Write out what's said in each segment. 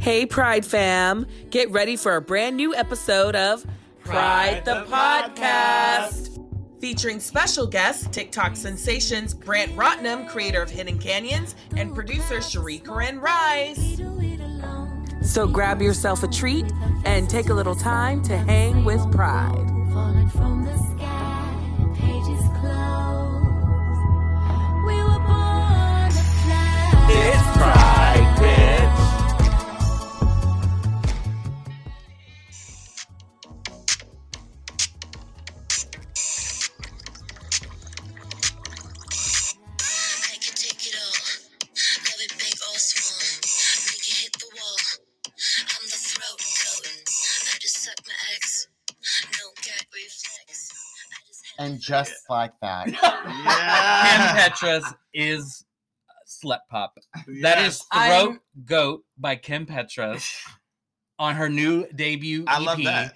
Hey, Pride fam. Get ready for a brand new episode of Pride, the, Podcast. Featuring special guests, TikTok sensations Brant Rotnem, creator of Hidden Canyons, and producer Cherie Corinne Rice. So grab yourself a treat and take a little time to hang with Pride. Just have And just like that, Kim Petras is Slut Pop. That is Yeah. is Throat Goat by Kim Petras on her new debut EP, I love that.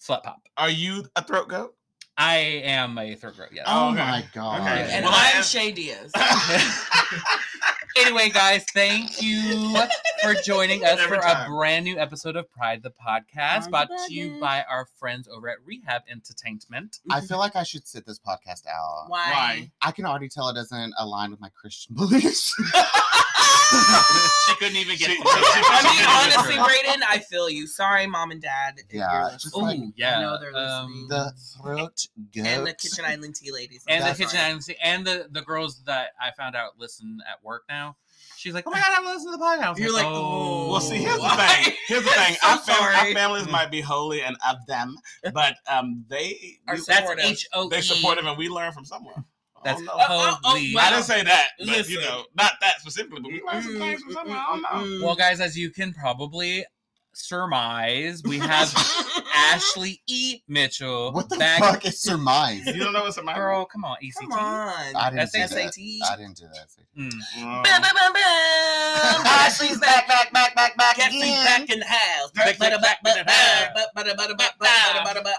Slut Pop. Are you a throat goat? I am a throat goat, yes. oh okay. my god. Okay. And Well, I I'm am- Shay Diaz. anyway, guys, thank you for joining us Every for time. a brand new episode of Pride the Podcast, Pride brought to you Podcast. by our friends over at Rehab Entertainment. I feel like I should sit this podcast out. Why? Why? I can already tell it doesn't align with my Christian beliefs. she couldn't even get She- through. I mean, honestly, Braden, I feel you. Sorry, mom and dad. Yeah, listening. just Ooh, like yeah. I know they're um, the throat goat. and the Kitchen Island tea ladies. and the kitchen right. island and the the girls that I found out listen at work now. She's like, "Oh my god, I listen to the podcast." You're like, oh. Well, see, here's the thing. Here's the thing. So our, fam- our families might be holy and of them, but um, they Are we- supportive. H O E. they support them, and we learn from somewhere. That's oh, no. Oh, oh, oh, holy. I didn't say that, but Listen. you know, not that specifically, but we learn some Mm, things from mm, somewhere. mm, I don't know. mm, Well, guys, as you can probably surmise, we have Ashley E. Mitchell What the back. fuck is surmise? You don't know what's in my Girl, come on, ECT. Come on. I didn't do that. SAT. I didn't do that. Mm. Bam, bam, bam, bam. Ashley's back, back, back, back, back. Ashley's again. back in the house. Back, back, back, back.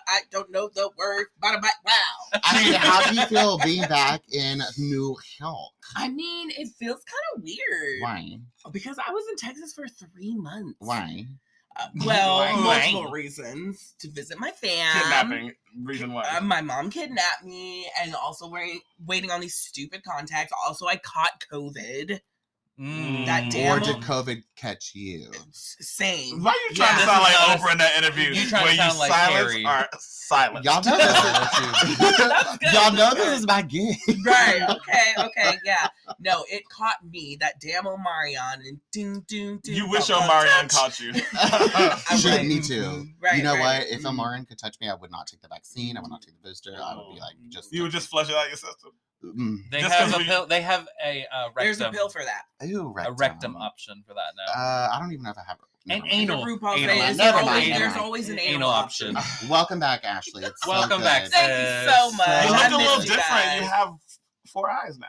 I don't know the word. Bada, bada, wow. I mean, how do you feel being back in New York? I mean, it feels kind of weird. Why? Because I was in Texas for three months. Why? Uh, well, multiple reasons. To visit my fam. Kidnapping reason why. Uh, my mom kidnapped me and also waiting, waiting on these stupid contacts. Also, I caught COVID. Mm. That Or did COVID catch you? Same. Why are you trying Yeah. to sound like not a- Oprah in that interview? you trying to where sound you like silence Harry. or silence? Y'all know this. That's good. Y'all know this is my gig. Right. Okay. Okay. Yeah. No, it caught me. That damn Omarion and ding ding ding. You wish bum, bum, Omarion caught you. I'm Should me too. Right. you know right. what? If Mm. Omarion could touch me, I would not take the vaccine. I would not take the booster. I would be like, just. You would just flush it out your system. Mm. They Just have 'cause a we- pill. They have a uh, There's a rectum. pill for that. Ew, a rectum. rectum option for that now. Uh, I don't even know if I have it. And Never mind. anal. RuPaul Anal. says Never there's mind, always- never There's mind. always an Anal anal option. option. Welcome back, Ashley. It's so Welcome good. back, Thank you so much. You You look I a little you different. guys. You have four eyes now.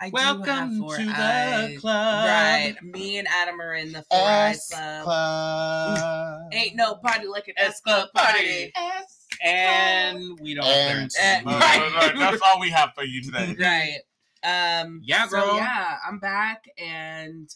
I do have Welcome four to the eyes. club. Right. Me and Adam are in the four eyes S club. Club. Ain't no party like an S S club Club party. And we don't And- have clearance. Eh, Right, right, right. That's all we have for you today. right. Um Yeah, so girl. yeah, I'm back and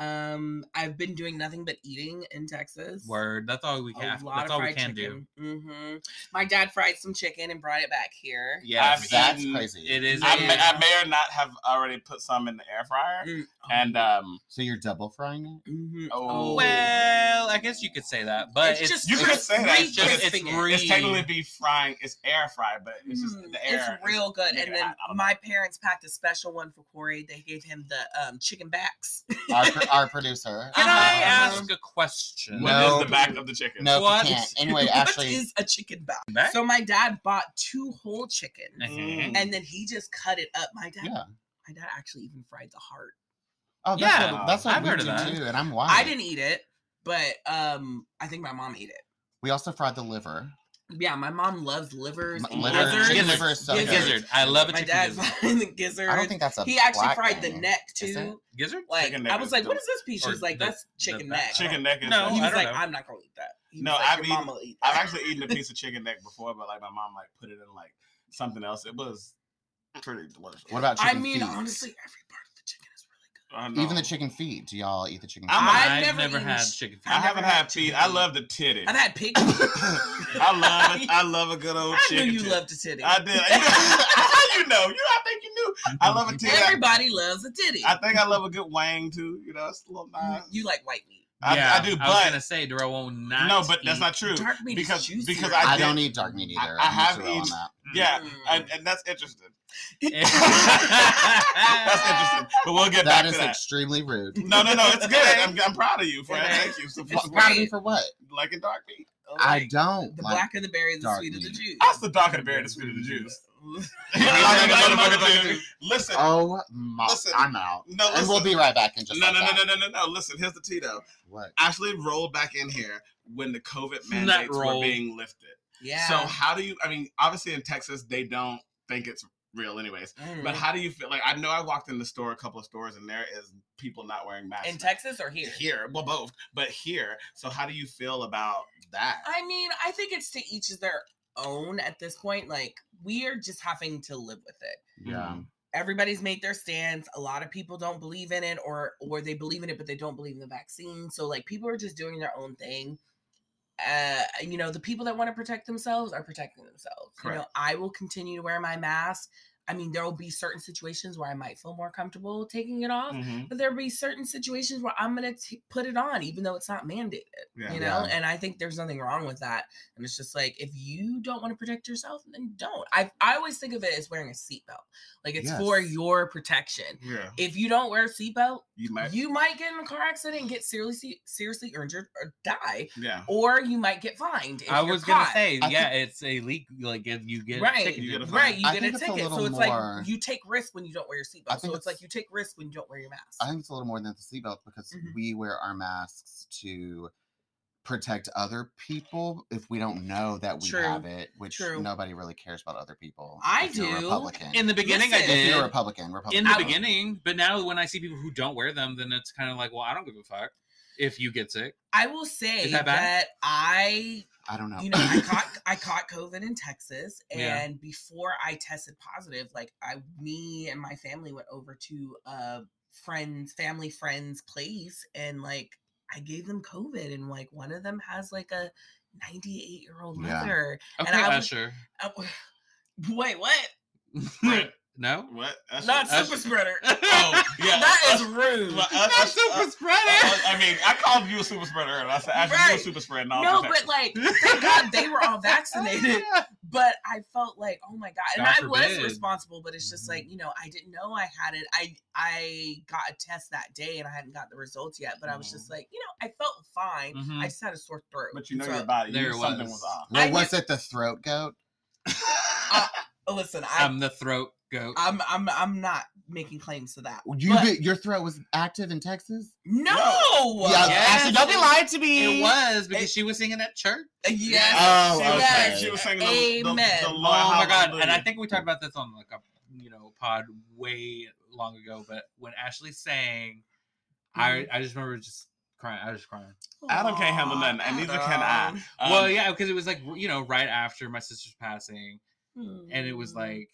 um I've been doing nothing but eating in Texas. Word. That's all we A can. lot That's of all we fried can do. chicken. hmm My dad fried some chicken and brought it back here. Yes, I've That's eaten- crazy. it is. I, a- may, I may or not have already put some in the air fryer, Mm. and um, So you're double frying it? Mhm. Oh. Well, I guess you could say that, but It's it's, just You could say that. It's just- it's crisping re- it's technically beef frying. It's air fried, but it's just Mm, the air. It's is real good. And then hot. I don't my parents packed a special one for Corey. They gave him the um, chicken backs. Our, pro- our producer. Can I Uh-huh. ask a question? know. No. What is the back of the chicken? No, What? you can't. Anyway, what actually, is a chicken back? Back? So my dad bought two whole chickens, Mhm. and then he just cut it up. My dad, yeah. my dad actually even fried the heart. Oh, that's Yeah, what, that's what I've we heard of do that. too, and I'm wild. I didn't eat it, but um, I think my mom ate it. We also fried the liver. Yeah, my mom loves livers, M- and liver, gizzards. chicken Gizzard. liver is so Gizzard. Gizzard. I love a My chicken dad gizzard. the gizzard. I don't think that's a he actually black fried the neck too. Gizzard? Like Chicken I was like, "What dope. is this piece?" Or She's like, the- "That's chicken the neck." Chicken neck is. No, he was like, know. "I'm not gonna eat that." He No, like, I've eaten- mama eat that. I've actually eaten a piece of chicken neck before, but like my mom like put it in like something else. It was pretty delicious. What about chicken? I mean, feet? honestly, every Even the chicken feet. Do y'all eat the chicken feet? I'm a- I've I've never never had sh- chicken feet. I I've haven't had had feet. chicken I love the titty. I've had pig. I love it. I love a good old I knew chicken. you titty. loved a titty. I did. How you know? You, I think you knew. I love a titty. Everybody loves a titty. I think I love a good wang too. You know, it's a little nice. you like white meat. I, yeah, I do, But, I was gonna say, Dorell will not. no, but that's not true. Dark meat because is juicy. because I I, did, don't eat dark meat either. I I'm have with on eaten- that. Yeah, Mm. and, and that's interesting. That's That's interesting. But we'll get That back to that. That is extremely rude. No, no, no. It's good. I'm, I'm proud of you, Fred. Okay. Thank you. So, It's Proud of me great. for what? like a dark meat. I don't. The like- blacker the berry, and the dark sweeter the meat. juice. That's the dark of the berry, and the sweet of the juice. Listen. Oh my! Listen. I'm out. No, And we'll be right back in just No, like no, no, that. no, no, no, no. Listen, here's the tea though. What? Ashley rolled back in here when the COVID Nut mandates were being lifted. yeah. So how do you? I mean, obviously in Texas they don't think it's real, anyways. Mm. But how do you feel? Like I know I walked in the store, a couple of stores, and there is people not wearing masks in Texas or here? Here, well, both, but here. So how do you feel about that? I mean, I think it's to each their own at this point. Like we are just having to live with it. Yeah. Everybody's made their stance. A lot of people don't believe in it, or or they believe in it, but they don't believe in the vaccine. So like people are just doing their own thing. Uh, you know, the people that want to protect themselves are protecting themselves. You know, I will continue to wear my mask. I mean, there will be certain situations where I might feel more comfortable taking it off, Mhm. but there'll be certain situations where I'm gonna t- put it on, even though it's not mandated. Yeah. you know, Yeah. and I think there's nothing wrong with that. And it's just like if you don't want to protect yourself, then don't. I I always think of it as wearing a seatbelt, like it's for your protection. Yeah, If you don't wear a seatbelt, you might. you might get in a car accident and get seriously seriously injured or die, yeah, or you might get fined. If I was gonna say, I yeah, it's a leak. Like if you get Right. ticketed. You get a fine. Right, you get a think it's a ticket. So it's like you take risk when you don't wear your I seatbelt. think So it's like you take risk when you don't wear your mask. I think it's a little more than the seatbelt because Mhm. we wear our masks to protect other people if we don't know that we True. have it, which True. nobody really cares about other people. I if you're a do. Republican. In the beginning, I Listen. if did. you're a Republican, Republican. in the beginning, but now when I see people who don't wear them, then it's kind of like, well, I don't give a fuck if you get sick. I will say that that I I don't know. you know, I caught I caught COVID in Texas, Yeah. and before I tested positive, like I, me and my family went over to a friend's family friend's place, and like I gave them COVID, and like one of them has like a ninety eight year old Yeah. mother. Okay, I was- Usher. Uh, wait, what? Right. No. what? That's Not Usher. super spreader. Oh, yeah. that is rude. Well, uh, uh, uh, spreader. uh, I mean, I called you a super spreader, and I said, Ashley, you a super spreader. No, no, but like, thank God they were all vaccinated. but I felt like, oh my god, and God I was responsible. But it's just like you know, I didn't know I had it. I I got a test that day, and I hadn't got the results yet. But I was just like, you know, I felt fine. Mhm. I just had a sore throat. but you know So, your body. There you it something was. was off. well, was it the throat goat? oh, listen, I, I'm the throat goat. I'm I'm I'm not making claims to that. You But- your throat was active in Texas? no. yeah, Yes. actually, don't be lying to me. it was because she was singing at church. Yes. Oh, she, was, okay. she was singing the, the, the, Amen. the Oh my god! And I think we talked about this on like a you know pod way long ago. But when Ashley sang, I I just remember just crying. I was just crying. Adam can't handle Aw, nothing, and neither can I. Um, well, yeah, because it was like you know right after my sister's passing, and it was Mm. like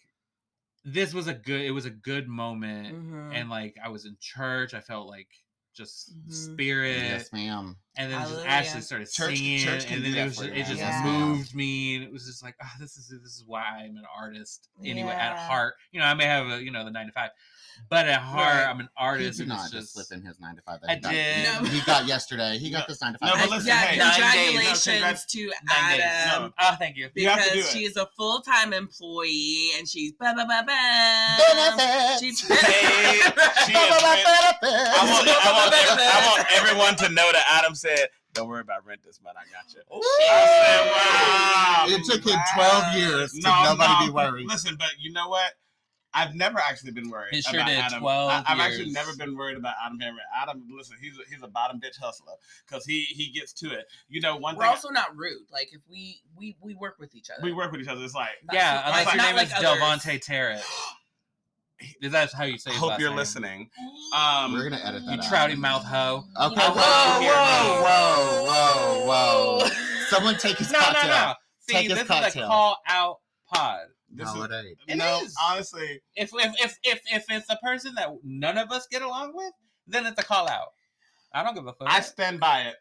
this was a good. It was a good moment, Mhm. and like I was in church. I felt like just Mhm. spirit, Yes, ma'am. and then just Hallelujah. Ashley started Church- singing, church and then it was just, it just man. moved me, and it was just like, oh, this is this is why I'm an artist anyway at heart. You know, I may have a you know the nine to five, but at heart, Right. I'm an artist. He artist. did and not it's just just slip in his nine to five. That I he got, did. No. He got yesterday. He got No, this nine to five. no, five. but listen, yeah, hey, nine days. congratulations No, congrats- to Nine days. Adam. No. Oh, thank you. You have to do because it. she's a full time employee and she's ba ba ba ba. Benefits. She's Hey, she is I want, I, want, I want everyone to know that Adam said, "Don't worry about rent this month. I got you." Oh, I said, "Wow." It took him 12 years to No, nobody no, be worried. Listen, but you know what? I've never actually been worried. It sure about did, Adam. 12 I, have actually never been worried about Adam Henry. Adam, listen, he's a, he's a bottom bitch hustler because he he gets to it. You know, one We're thing also not rude. Like if we we we work with each other. we work with each other. It's like Not Yeah, super- unless like, your name like is others. Delvante Terrett. Is that how you say? I his hope you're name? listening. Um, We're gonna edit that You out. trouty mouth hoe. Okay. Whoa, whoa, whoa, whoa, whoa. Someone take his No, cocktail. no, no. no. See, Take his this is a call out pod. This No, is- it ain't. It no, is. honestly, If if if if if it's a person that none of us get along with, then it's a call out. I don't give a fuck. I stand by it,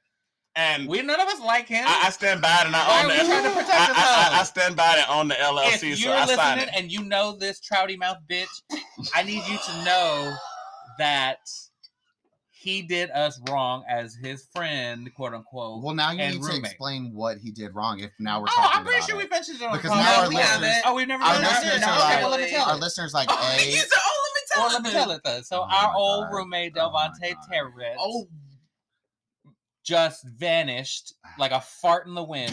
and we none of us like him. I, I stand by it, and I Why own are we trying to protect I, I, I, I stand by it on the LLC, so you're I signed listening it. and you know this trouty mouth bitch, I need you to know that he did us wrong as his friend, quote unquote. Well, now you need to explain what he did wrong. If now we're oh, talking I'm pretty about sure we mentioned it on because now our we listeners- it. Oh, we've never our listeners are okay, like- well, let me tell our it. listeners like Oh, a. said, "Oh, let me tell Well, let me tell it then. So Oh our old God. roommate Oh Delvante God. Territz Oh, just vanished like a fart in the wind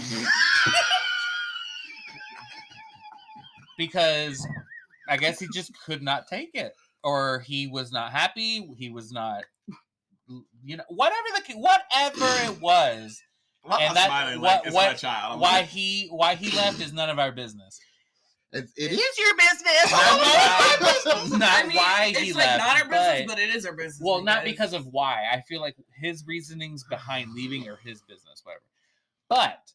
because I guess he just could not take it, or he was not happy. He was not, you know, whatever the whatever it was. Why and I that- smiling what- like it's what- my child? I'm Why like, he why he left is none of our business. It, it is it's your business. Not, not I mean, why he it's left. like not our business, but- but it is our business. Well, not because of why. I feel like his reasonings behind leaving are his business, whatever. But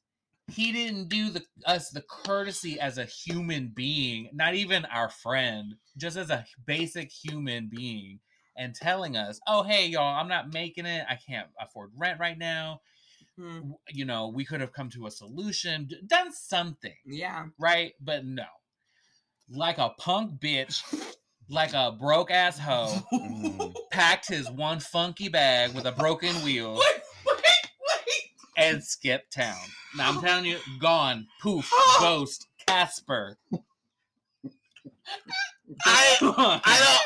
he didn't do the us the courtesy as a human being, not even our friend, just as a basic human being, and telling us, "Oh, hey, y'all, I'm not making it. I can't afford rent right now. Hmm, You know, we could have come to a solution, d- done something, yeah. right? But no, like a punk bitch, like a broke ass hoe." Mm. packed his one funky bag with a broken wheel Wait, wait, wait. and skipped town. Now I'm telling you, gone, poof, ghost, Casper. I, I don't,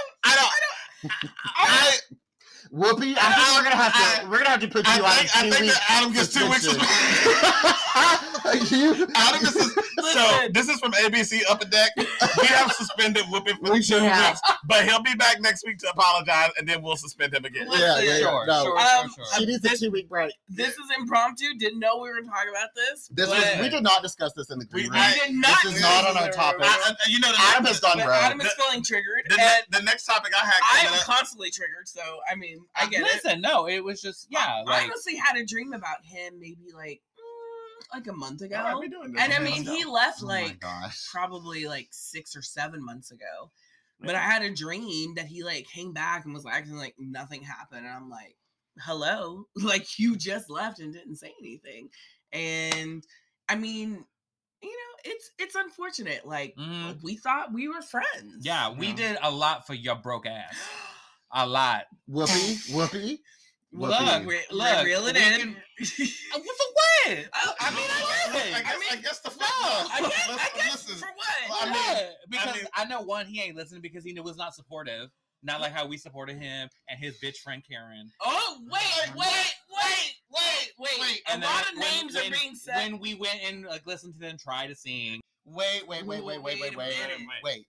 I don't, I, Whoopi, I think we're gonna have to. we're gonna have to put you I on. think, I think that Adam gets two weeks. you, Adam is so. This is from ABC Upper Deck. We have suspended Whoopi for We two have. weeks, but he'll be back next week to apologize, and then we'll suspend him again. Yeah, yeah, yeah. Sure, No. sure, Um, sure, she sure. needs a two week break. This is impromptu. Didn't know we were talking about this. This was. We did not discuss this in the green room. I did not. This is not on our topic. I, I- you know, Adam has gone But broke. Adam is feeling triggered, the, and the next topic I had. I'm constantly triggered. So I mean, I get it. Listen, no, it was just yeah, I like honestly had a dream about him maybe like mm, like a month ago, Why are we doing this? and I mean he go. left Oh like gosh. probably like six or seven months ago. But I had a dream that he like came back and was like acting like nothing happened, and I'm like, hello, like you just left and didn't say anything, and I mean. You know, it's it's unfortunate. Like Mhm. we thought we were friends. yeah, we Yeah. did a lot for your broke ass. A lot. Whoopi, Whoopi. Look, Whoopi. re- Look, reel it in. Uh, For what? I, I mean, I I guess. guess, I mean, I guess the no, I guess, I guess listen. for what? Well, I mean- Yeah, because mean- I know one, he ain't listening because he was not supportive. Not like how we supported him and his bitch friend Karen. oh, wait, wait, wait, wait, wait. Wait, A lot then of when- names are being said. When we went and like listened to them try to sing. Wait, wait, wait, Ooh, wait, wait, wait wait, wait, wait.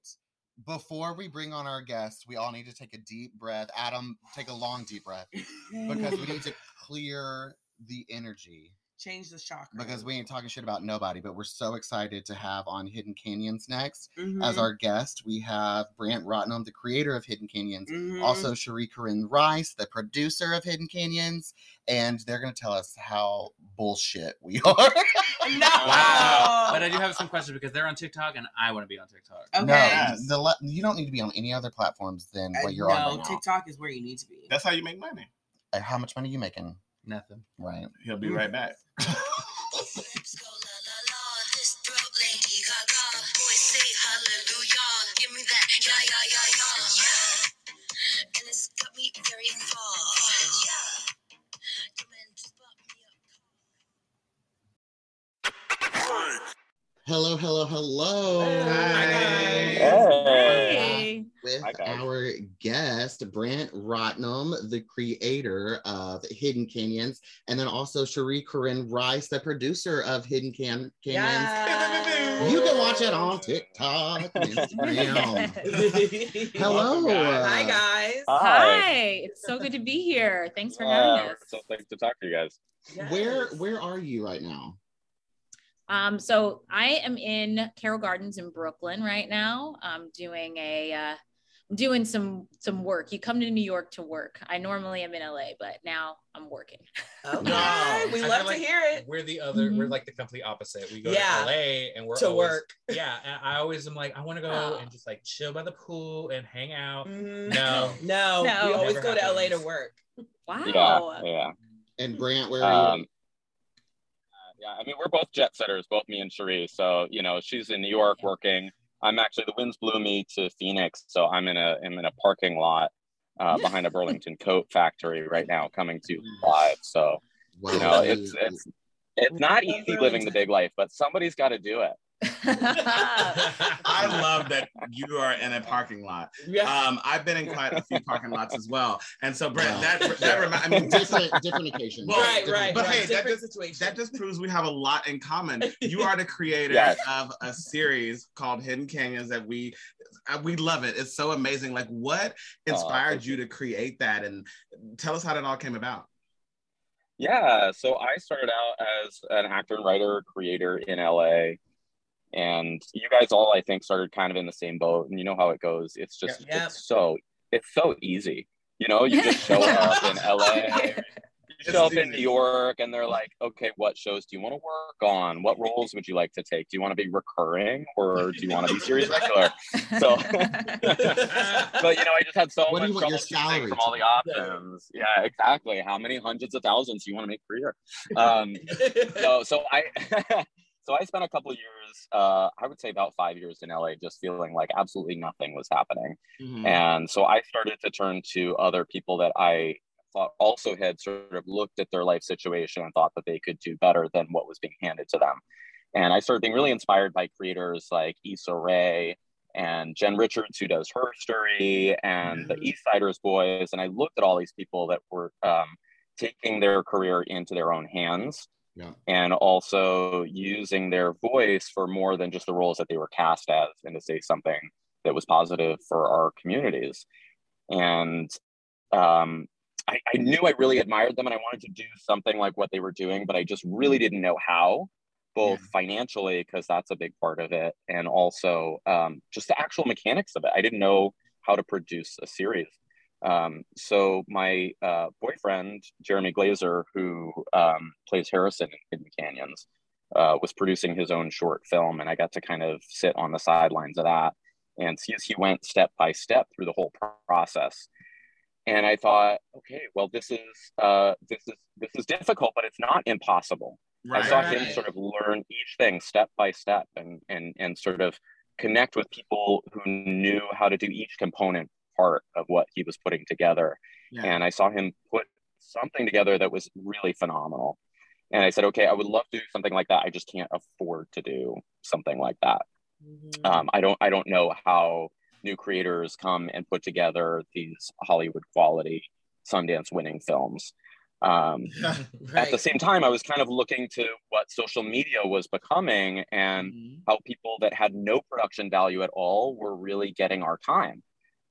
Before we bring on our guests, we all need to take a deep breath. Adam, take a long deep breath because we need to clear the energy. Change the chakra. Because we ain't talking shit about nobody, but we're so excited to have on Hidden Canyons next. Mhm, As our guest, we have Brant Rotnem, the creator of Hidden Canyons, mhm. also Cherie Corinne Rice, the producer of Hidden Canyons, and they're going to tell us how bullshit we are. No. Wow. But I do have some questions because they're on TikTok and I want to be on TikTok. Okay. No, Yes. the le- you don't need to be on any other platforms than Uh, what you're no, on right. TikTok is where you need to be. That's how you make money. Uh, How much money are you making? Nothing. Right. He'll be right back. Hello, hello, hello. Hey. With Hi, our guest, Brant Rotnem, the creator of Hidden Canyons, and then also Cherie Corinne Rice, the producer of Hidden Can- Canyons. You can watch it on TikTok Instagram. Hello. Hi guys. Hi. It's so good to be here. Thanks for having Uh, us. So thanks to talk to you guys. Where where are you right now? Um, so I am in Carroll Gardens in Brooklyn right now. I'm doing a uh, doing some some work. You come to New York to work. I normally am in LA, but now I'm working. Okay. No. we love feel to like hear it. We're the other. We're Mhm. like the complete opposite. We go Yeah. to LA and we're To always- work. Yeah, and I always am like, I want to go Oh. and just like chill by the pool and hang out. Mhm. No. No, No. we always Never go to LA to work. Wow. Yeah, yeah. And Brant, where are Um, you? Yeah, I mean, we're both jet setters, both me and Cherie. So, you know, she's in New York working. I'm actually the winds blew me to Phoenix, so I'm in a I'm in a parking lot uh, behind a Burlington coat factory right now, coming to you live. So, Wow. you know, it's it's it's not easy living the big life, but somebody's got to do it. I love that you are in a parking lot. Yeah. Um, I've been in quite a few parking lots as well, and so Brent, Wow. that that remind, I mean, different different occasions. Well, right, different- right, but right. hey, that Different just- situation. that just proves we have a lot in common. You are the creator Yes. of a series called Hidden Canyons that we uh, we love it. It's so amazing. Like, what inspired thank you to create that, and tell us how that all came about. Yeah, so I started out as an actor and writer creator in LA. And you guys all I think started kind of in the same boat and you know how it goes. It's just Yep. it's so it's so easy. You know, you just show up in LA, you show up in New York and they're like, "Okay, what shows do you want to work on? What roles would you like to take? Do you want to be recurring or do you want to be series regular?" So but you know, I just had so What do much trouble your choosing from all the options. Yeah, exactly. How many hundreds of thousands do you want to make per year? Um, no, so I so I spent a couple of years, uh, I would say about five years in LA, just feeling like absolutely nothing was happening. Mhm. And so I started to turn to other people that I thought also had sort of looked at their life situation and thought that they could do better than what was being handed to them. And I started being really inspired by creators like Issa Rae and Jen Richards, who does Her Story, and the East Siders Boys. And I looked at all these people that were um, taking their career into their own hands Yeah. and also using their voice for more than just the roles that they were cast as and to say something that was positive for our communities. And um, I, I knew I really admired them and I wanted to do something like what they were doing, but I just really didn't know how, both financially, because that's a big part of it, and also um, just the actual mechanics of it. I didn't know how to produce a series. Um, so my uh, boyfriend, Jeremy Glazer, who um, plays Harrison in Hidden Canyons, uh, was producing his own short film, and I got to kind of sit on the sidelines of that and see as he went step by step through the whole process. And I thought, okay, well, this is uh, this is this is difficult, but it's not impossible. I saw him sort of learn each thing step by step, and and and sort of connect with people who knew how to do each component part of what he was putting together. Yeah. And I saw him put something together that was really phenomenal. And I said, okay, I would love to do something like that. I just can't afford to do something like that. Mhm. Um, I don't I don't know how new creators come and put together these Hollywood quality Sundance winning films. Um, at Right. the same time, I was kind of looking to what social media was becoming and Mhm. how people that had no production value at all were really getting our time.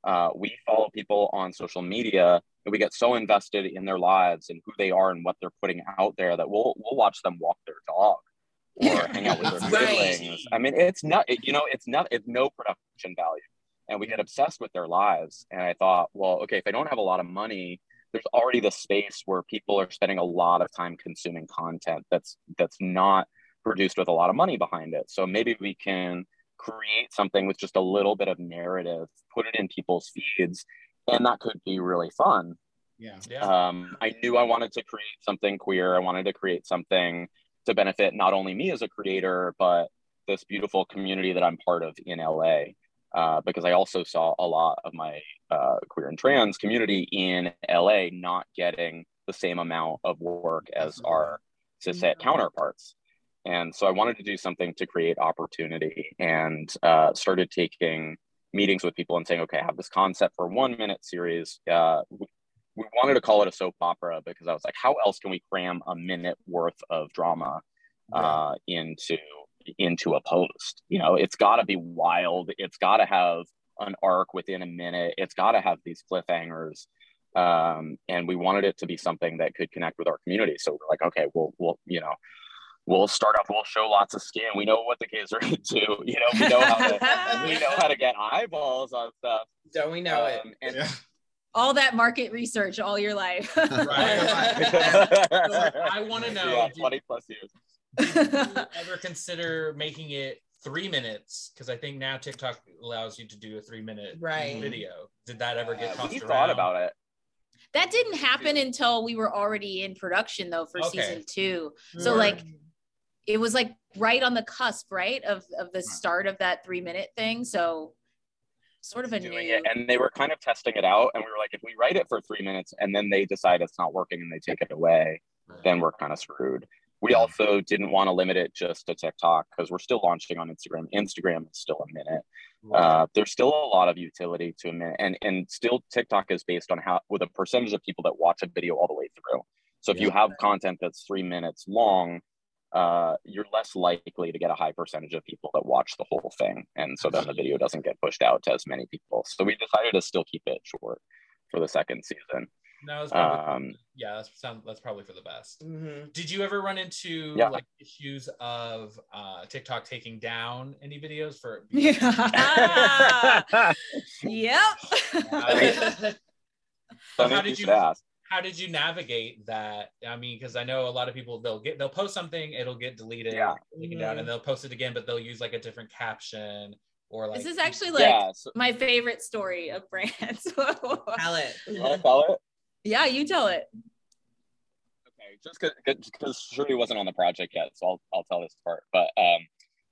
Uh, we follow people on social media and we get so invested in their lives and who they are and what they're putting out there that we'll we'll watch them walk their dog or hang out with their Right. siblings. I mean, it's not it- you know it's not it's no production value, and we get obsessed with their lives. And I thought, well, okay, if I don't have a lot of money, there's already the space where people are spending a lot of time consuming content that's that's not produced with a lot of money behind it. So maybe we can create something with just a little bit of narrative, put it in people's feeds, and that could be really fun. Yeah. Yeah. Um, I knew I wanted to create something queer. I wanted to create something to benefit not only me as a creator, but this beautiful community that I'm part of in LA. Uh, because I also saw a lot of my uh, queer and trans community in LA not getting the same amount of work as our cishet counterparts. And so I wanted to do something to create opportunity and uh, started taking meetings with people and saying, okay, I have this concept for one minute series. Uh, we, wanted to call it a soap opera because I was like, how else can we cram a minute worth of drama uh, into into a post? You know, it's got to be wild. It's got to have an arc within a minute. It's got to have these cliffhangers. Um, and we wanted it to be something that could connect with our community. So we're like, okay, we'll, we'll, you know, we'll start off. We'll show lots of skin. We know what the kids are into. You know, we know how to we know how to get eyeballs on stuff. Don't we know it? Um, and Yeah. all that market research all your life. I want to know. yeah, did- twenty plus years. did you ever consider making it three minutes? Because I think now TikTok allows you to do a three minute Right. video. Did that ever get Uh, tossed we around? thought about it. that didn't happen until we were already in production though for Okay. season two. So Word. like it was like right on the cusp, right? Of of the start of that three minute thing. So sort of a doing new it. And they were kind of testing it out and we were like if we write it for three minutes and then they decide it's not working and they take it away then we're kind of screwed. We also didn't want to limit it just to tiktok because we're still launching on instagram. Instagram is still a minute. Uh, there's still a lot of utility to a minute and and still tiktok is based on how with a percentage of people that watch a video all the way through. So if you have content that's three minutes long uh, you're less likely to get a high percentage of people that watch the whole thing. And so then the video doesn't get pushed out to as many people. So we decided to still keep it short for the second season. No, it's probably, Um, yeah, that's sound, that's probably for the best. Mhm. Did you ever run into Yeah. like issues of uh, TikTok taking down any videos for? Yeah. yep. Uh, funny how did you ask. How did you navigate that? I mean, because I know a lot of people they'll get they'll post something, it'll get deleted, Yeah. taken down, and they'll post it again, but they'll use like a different caption or like this is actually like yeah. So, my favorite story of Brant's. Tell it. you want to tell it? yeah, you tell it. Okay, just because Cherie wasn't on the project yet, so I'll I'll tell this part. But um,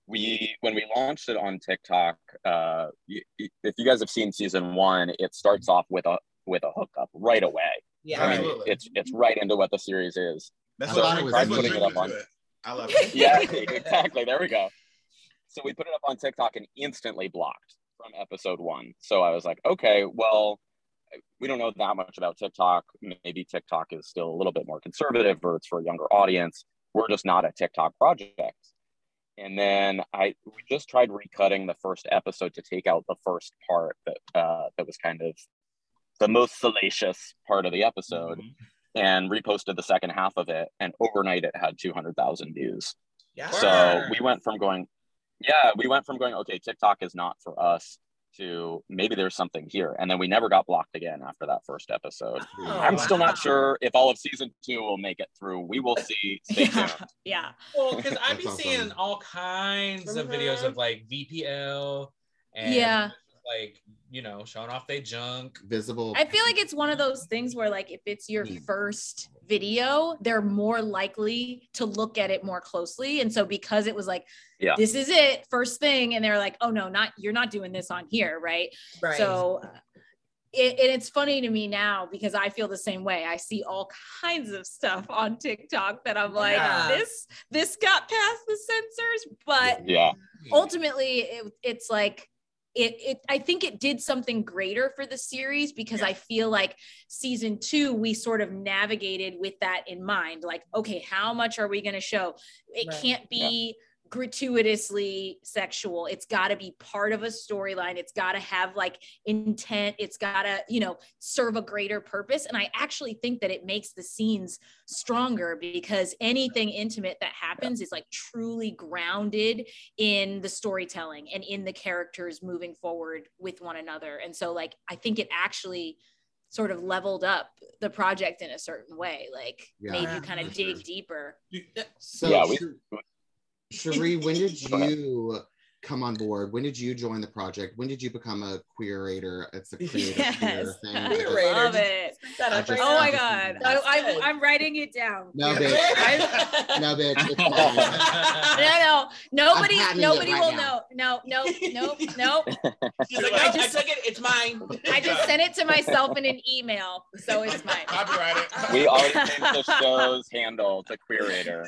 we when we launched it on TikTok, uh, y- y- if you guys have seen season one, it starts off with a with a hookup right away. Yeah. I mean, it's it's right into what the series is. That's So what, I was that's putting it up on- it. I love it. Yeah, exactly. There we go. So we put it up on TikTok and instantly blocked from episode one. So I was like, okay, well, we don't know that much about TikTok. Maybe TikTok is still a little bit more conservative or it's for a younger audience. We're just not a TikTok project. And then I we just tried recutting the first episode to take out the first part that uh, that was kind of the most salacious part of the episode mm-hmm. and reposted the second half of it. And overnight it had 200,000 views. Yeah. So we went from going, yeah, we went from going, okay, TikTok is not for us to maybe there's something here. And then we never got blocked again after that first episode. Oh, I'm still not sure if all of season two will make it through. We will see. Stay Yeah. tuned. Yeah. Well, because I've been That's seeing all kinds of videos of mm-hmm. like VPL and Yeah. Like you know showing off their junk. Visible. I feel like it's one of those things where like if it's your Mm. first video, they're more likely to look at it more closely. And so because it was like, Yeah. this is it, first thing, and they're like, oh no, not you're not doing this on here, right? Right. So it, and it's funny to me now because I feel the same way. I see all kinds of stuff on TikTok that I'm like, Yeah. this this got past the censors, but Yeah. ultimately it, it's like it, it i think it did something greater for the series because i feel like season two we sort of navigated with that in mind like okay how much are we going to show? It Right. can't be gratuitously sexual it's got to be part of a storyline it's got to have like intent it's got to you know serve a greater purpose and i actually think that it makes the scenes stronger because anything intimate that happens is like truly grounded in the storytelling and in the characters moving forward with one another. And so, like, I think it actually sort of leveled up the project in a certain way, like, Yeah. made you kind of sure. dig deeper. So, Yeah, we- Sh- Cherie, when did you come on board? When did you join the project? When did you become a queerator? It's a creator Yes. queer thing. I Queerator. Love Just it. I just- Oh my God. I, That's I, good. I'm writing it down. No, bitch. no, bitch. It's. No, no, nobody, nobody right will now. know. No, no, no, no. She's like, I "No, I, just- took it. It's mine. I just sent it to myself in an email, so it's mine. Copyrighted. We already changed the show's handle to Queerator.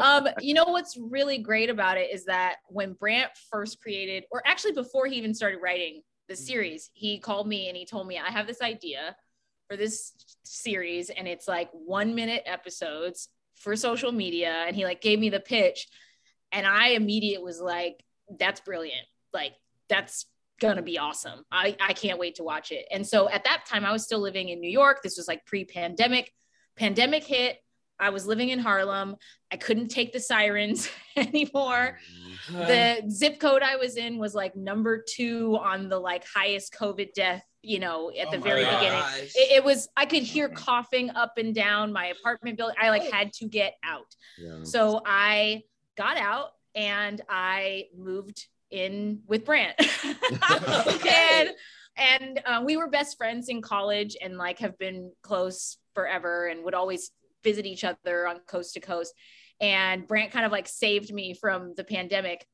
um, you know what's really great about it is that when Brant first created, or actually before he even started writing the mm-hmm. series, he called me and he told me, I have this idea for this series, and it's like one minute episodes for social media. And he like gave me the pitch, and I immediately was like, that's brilliant. Like, that's gonna be awesome. I, I can't wait to watch it. And so at that time, I was still living in New York. This was like pre-pandemic. Pandemic hit I was living in Harlem. I couldn't take the sirens anymore. The zip code I was in was like number two on the like highest COVID death, you know, at the Oh my very gosh. beginning. It, it was, I could hear coughing up and down my apartment building. I like had to get out. Yeah. So I got out and I moved in with Brant. and and uh, we were best friends in college and like have been close forever and would always visit each other on coast to coast. And Brant kind of like saved me from the pandemic.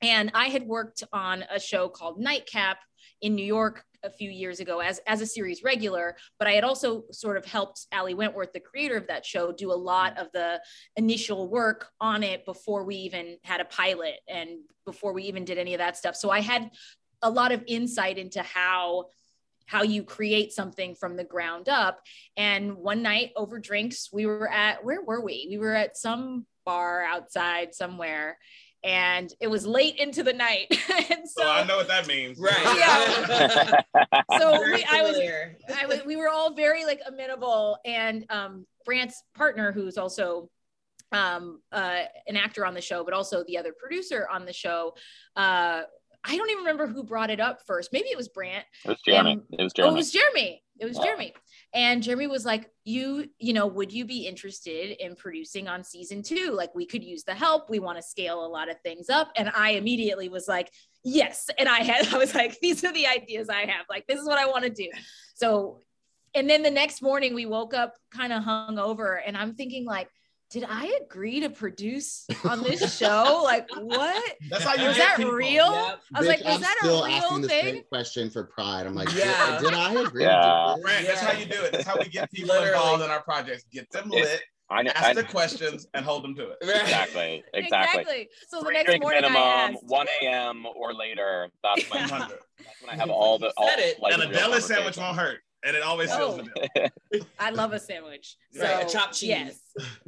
And I had worked on a show called Nightcap in New York a few years ago as, as a series regular, but I had also sort of helped Ali Wentworth, the creator of that show, do a lot of the initial work on it before we even had a pilot and before we even did any of that stuff. So I had a lot of insight into how how you create something from the ground up. And one night over drinks, we were at where were we? We were at some bar outside somewhere. And it was late into the night. and so, So I know what that means. Right. Yeah. so we, I was. I was, we were all very like amenable and um Brant's partner who's also um uh an actor on the show but also the other producer on the show uh I don't even remember who brought it up first maybe it was Brant It was Jeremy. And- it was Oh, Jeremy. it was Jeremy. It was Yeah. Jeremy. And Jeremy was like, you, you know, would you be interested in producing on season two? Like we could use the help. We want to scale a lot of things up. And I immediately was like, yes. And I had, I was like, these are the ideas I have. Like, this is what I want to do. So, and then the next morning we woke up kind of hung over and I'm thinking like, did I agree to produce on this show? Like what? That's how you Is that people. real? Yep. I was Bitch, like, is I'm that still a asking real the thing? same question for Pride. I'm like, Yeah. did, did I agree? Yeah. to this? Brant, that's how you do it. That's how we get people Literally. involved in our projects. Get them It- lit, I know. ask I, the questions, and hold them to it. Right. exactly. Exactly. So the Three next drink morning I minimum, asked. 1 a.m. or later. That's when, 100. that's when I have all the all Said it. like, and a deli sandwich won't hurt. And it always Oh. seals the deal. I love a sandwich. So, Right, a chopped cheese. Yes.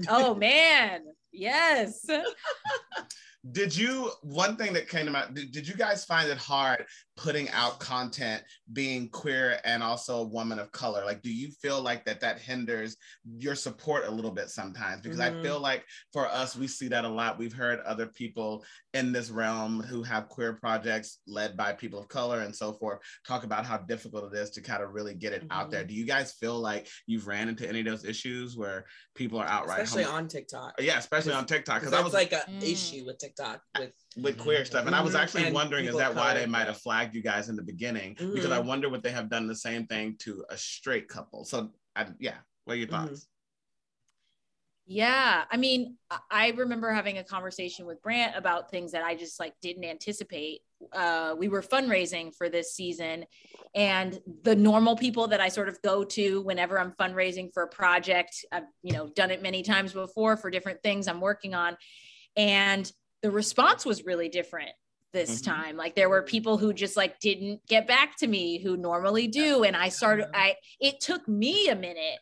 Oh man. Yes. Did you one thing that came to mind? Did, did you guys find it hard putting out content being queer and also a woman of color? Like, do you feel like that that hinders your support a little bit sometimes? Because I Mhm. feel like for us, we see that a lot. We've heard other people in this realm who have queer projects led by people of color and so forth talk about how difficult it is to kind of really get it out there. Do you guys feel like you've ran into any of those issues where people are outright Especially homo- on TikTok. yeah, especially on TikTok Because because I that's was like an Mm. issue with TikTok. With with queer stuff. And I was Mhm. actually And wondering, is that why they might have flagged you guys in the beginning? Because I wonder would they have done the same thing to a straight couple. So I, yeah, what are your Mhm. thoughts? Yeah. I mean, I- I remember having a conversation with Brant about things that I just like didn't anticipate. Uh, we were fundraising for this season, and the normal people that I sort of go to whenever I'm fundraising for a project, I've you know done it many times before for different things I'm working on, and the response was really different this Mhm. time like there were people who just like didn't get back to me who normally do and i started i it took me a minute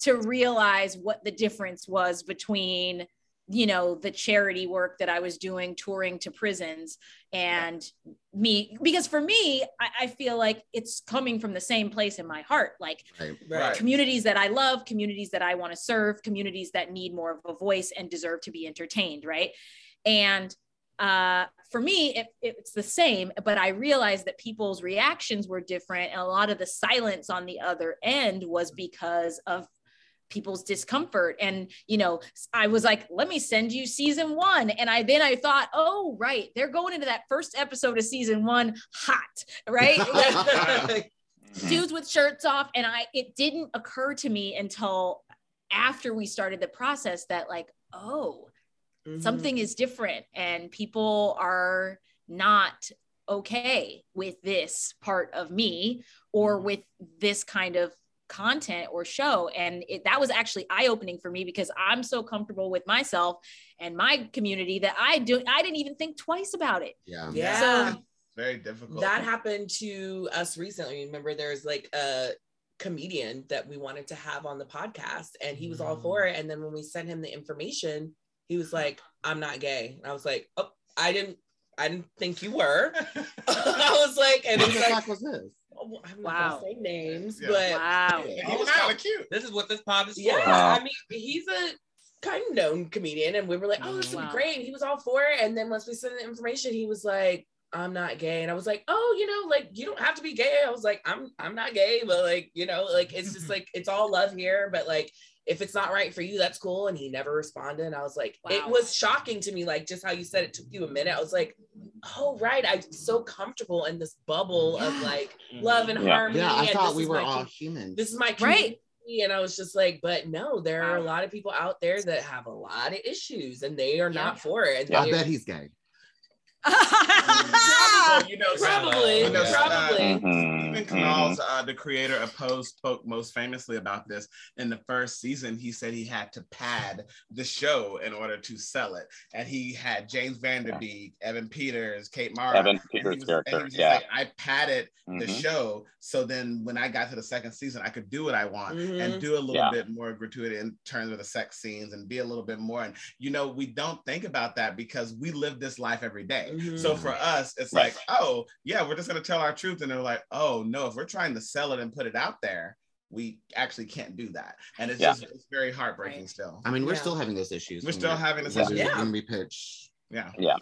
to realize what the difference was between you know the charity work that i was doing touring to prisons and me because for me I, I feel like it's coming from the same place in my heart like Right. right. communities that I love, communities that I want to serve, communities that need more of a voice and deserve to be entertained, right? And uh, for me, it, it's the same, but I realized that people's reactions were different, and a lot of the silence on the other end was because of people's discomfort. And you know i was like let me send you season one. And i then i thought oh right they're going into that first episode of season one hot right? Dudes with shirts off and i it didn't occur to me until after we started the process that like oh Mhm. something is different and people are not okay with this part of me or with this kind of content or show and it, that was actually eye-opening for me because i'm so comfortable with myself and my community that i do i didn't even think twice about it Yeah. Yeah. So- Very difficult. that happened to us recently. Remember, there's like a comedian that we wanted to have on the podcast, and he was all for it. And then when we sent him the information, he was like, "I'm not gay." And I was like, "Oh, I didn't, I didn't think you were." I was like, and What the like, fuck was this? oh, I'm Wow. not gonna say names, Yeah. but wow he was kind of cute. This is what this pod is for. yeah, I mean, he's a kind of known comedian, and we were like, "Oh, this would Wow. be great." He was all for it. And then once we sent the information, he was like, "I'm not gay," and I was like, "Oh, you know, like you don't have to be gay." I was like, "I'm I'm not gay, but like you know, like it's just like it's all love here, but like." If it's not right for you, that's cool. And he never responded. And I was like, it was shocking to me, like just how you said it took you a minute. I was like, oh, right. I'm so comfortable in this bubble of like mm-hmm. love and Yeah. harmony. Yeah, I and thought this we were all com- humans. this is my Right. And I was just like, but no, there are a lot of people out there that have a lot of issues and they are Yeah. not for it. And I they're- bet he's gay. Probably, you know, probably, you know, uh, probably. Mhm, Steven Canals, uh, the creator of Pose, spoke most famously about this. In the first season, he said he had to pad the show in order to sell it, and he had James Van Der Beek, Evan Peters, Kate Mara. Evan and he Peters' was- character, yeah. like, I padded the Mhm. show so then when I got to the second season, I could do what I want Mhm. and do a little Yeah. bit more gratuity in terms of the sex scenes and be a little bit more. And you know, we don't think about that because we live this life every day. Mhm. So for us, it's Right. like, oh yeah, we're just gonna tell our truth, and they're like, oh no, if we're trying to sell it and put it out there, we actually can't do that, and it's Yeah. just it's very heartbreaking Right. still. I mean, we're Yeah. still having those issues. We're still we- having this when issue. we- Yeah. when we pitch Yeah, Yeah.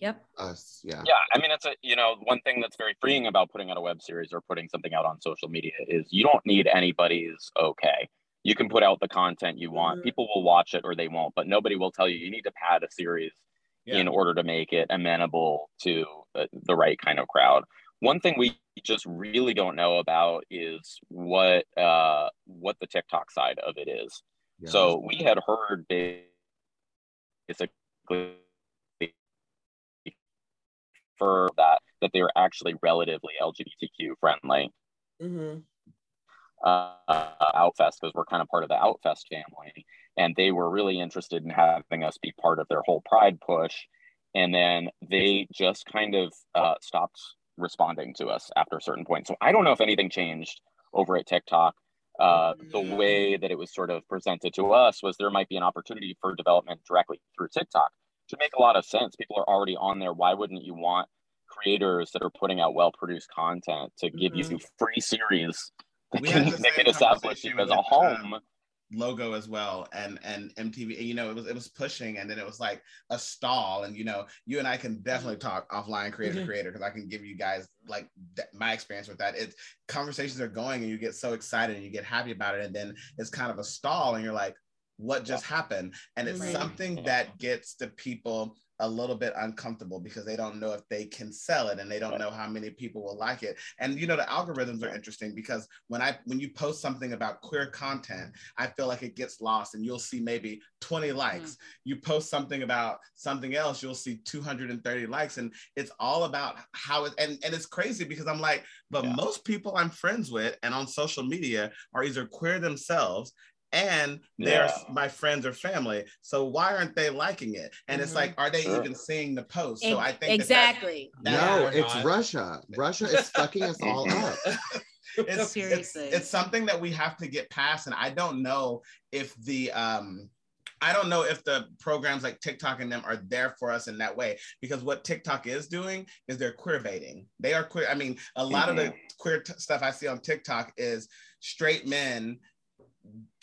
Yep. us. Yeah. Yeah, I mean, it's a you know one thing that's very freeing about putting out a web series or putting something out on social media is you don't need anybody's okay. You can put out the content you want. Mhm. People will watch it or they won't, but nobody will tell you you need to pad a series yeah. in order to make it amenable to the, the right kind of crowd. One thing we just really don't know about is what uh, what the TikTok side of it is. Yeah. So we had heard basically for that that they were actually relatively LGBTQ friendly Mhm. uh, Outfest because we're kind of part of the Outfest family, and they were really interested in having us be part of their whole Pride push, and then they just kind of uh, stopped responding to us after a certain point. So I don't know if anything changed over at TikTok. Uh, the way that it was sort of presented to us was there might be an opportunity for development directly through TikTok. Should make a lot of sense. People are already on there. Why wouldn't you want creators that are putting out well-produced content to give Mhm. you free series that We can, had the that can establish you as a home? Logo as well and and mtv and, you know it was it was pushing and then it was like a stall and you know you and i can definitely talk offline creator to Mhm. creator because i can give you guys like th- my experience with that. It's conversations are going and you get so excited and you get happy about it and then it's kind of a stall and you're like what just happened? And it's Right. something that gets the people a little bit uncomfortable because they don't know if they can sell it and they don't know how many people will like it. And you know the algorithms are interesting because when i when you post something about queer content i feel like it gets lost and you'll see maybe 20 likes. Mm. You post something about something else you'll see 230 likes and it's all about how it and, and it's crazy because i'm like but Yeah. most people i'm friends with and on social media are either queer themselves and they're Yeah. my friends or family so why aren't they liking it and it's Mhm. like are they Sure. even seeing the post so i think that that- exactly. that- No, it's not. Russia. Russia is fucking us all up. it's, Seriously. It's, it's something that we have to get past. And I don't know if the um I don't know if the programs like TikTok and them are there for us in that way because what TikTok is doing is they're queer baiting. They are queer. I mean, a lot of the queer t- stuff I see on TikTok is straight men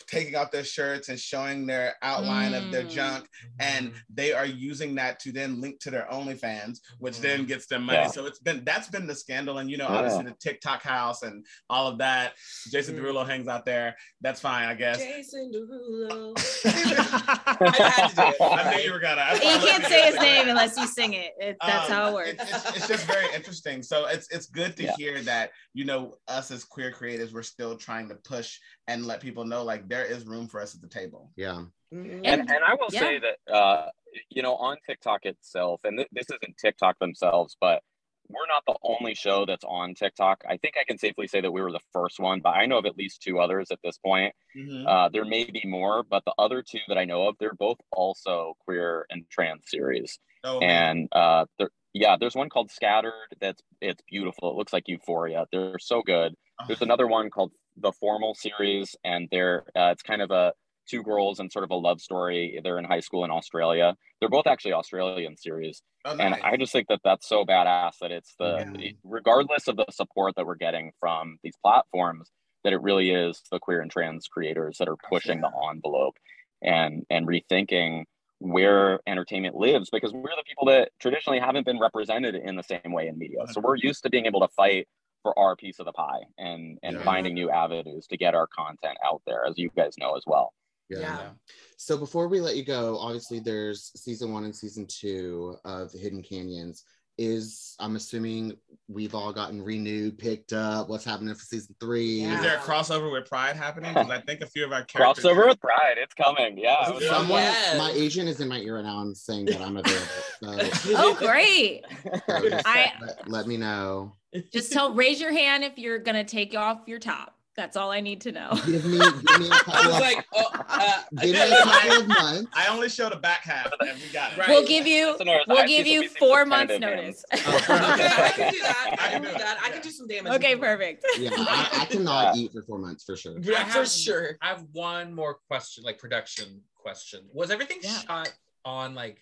taking off their shirts and showing their outline of their Mm. junk and they are using that to then link to their OnlyFans, which then gets them money. Yeah. So it's been that's been the scandal, and you know, Yeah. obviously the TikTok house and all of that. Jason Mm. Derulo hangs out there. That's fine, I guess. Jason Derulo. I had to do it. I knew you were gonna. I You can't say his it's like- name unless you sing it. it that's um, how it works. It's, it's, it's just very interesting. So it's it's good to Yeah. hear that you know us as queer creators, we're still trying to push and let people know like there is room for us at the table. Yeah. Mhm. and, and I will yeah. say that uh, you know on TikTok itself, and th- this isn't TikTok themselves, but we're not the only show that's on TikTok. I think I can safely say that we were the first one, but I know of at least two others at this point. Mhm. Uh, there may be more, but the other two that I know of, they're both also queer and trans series. Oh, and uh, there, yeah, there's one called Scattered. That's it's beautiful. It looks like Euphoria. They're so good. There's another one called the Formal series, and they're uh, it's kind of a two girls and sort of a love story. They're in high school in Australia. They're both actually Australian series, Oh, and. I just think that that's so badass that it's the Yeah. regardless of the support that we're getting from these platforms, that it really is the queer and trans creators that are pushing the envelope. and and rethinking where entertainment lives because we're the people that traditionally haven't been represented in the same way in media. So we're used to being able to fight for our piece of the pie and and Yeah. finding new avenues to get our content out there, as you guys know as well. Yeah. So before we let you go, obviously there's season one and season two of Hidden Canyons. Is I'm assuming we've all gotten renewed, picked up. What's happening for season three? Yeah. Is there a crossover with Pride happening? Because I think a few of our characters. Crossover with Pride, it's coming. Yeah. it Someone, Yes. my agent is in my ear right now and saying that I'm available. So, Oh, great. so I- let, let me know. Just tell, raise your hand if you're going to take off your top. That's all I need to know. Give me, give me a I couple was of, like, oh, uh, give me a couple of months. I only show the back half, and we got it. Right. We'll give you, Listeners, we'll give you four months notice. okay, I can do that. I I can can do do that. I can do some damage. okay, perfect. Yeah, I, I cannot eat for four months for sure. Yeah, for sure. I have one more question, like production question. Was everything Yeah. shot on like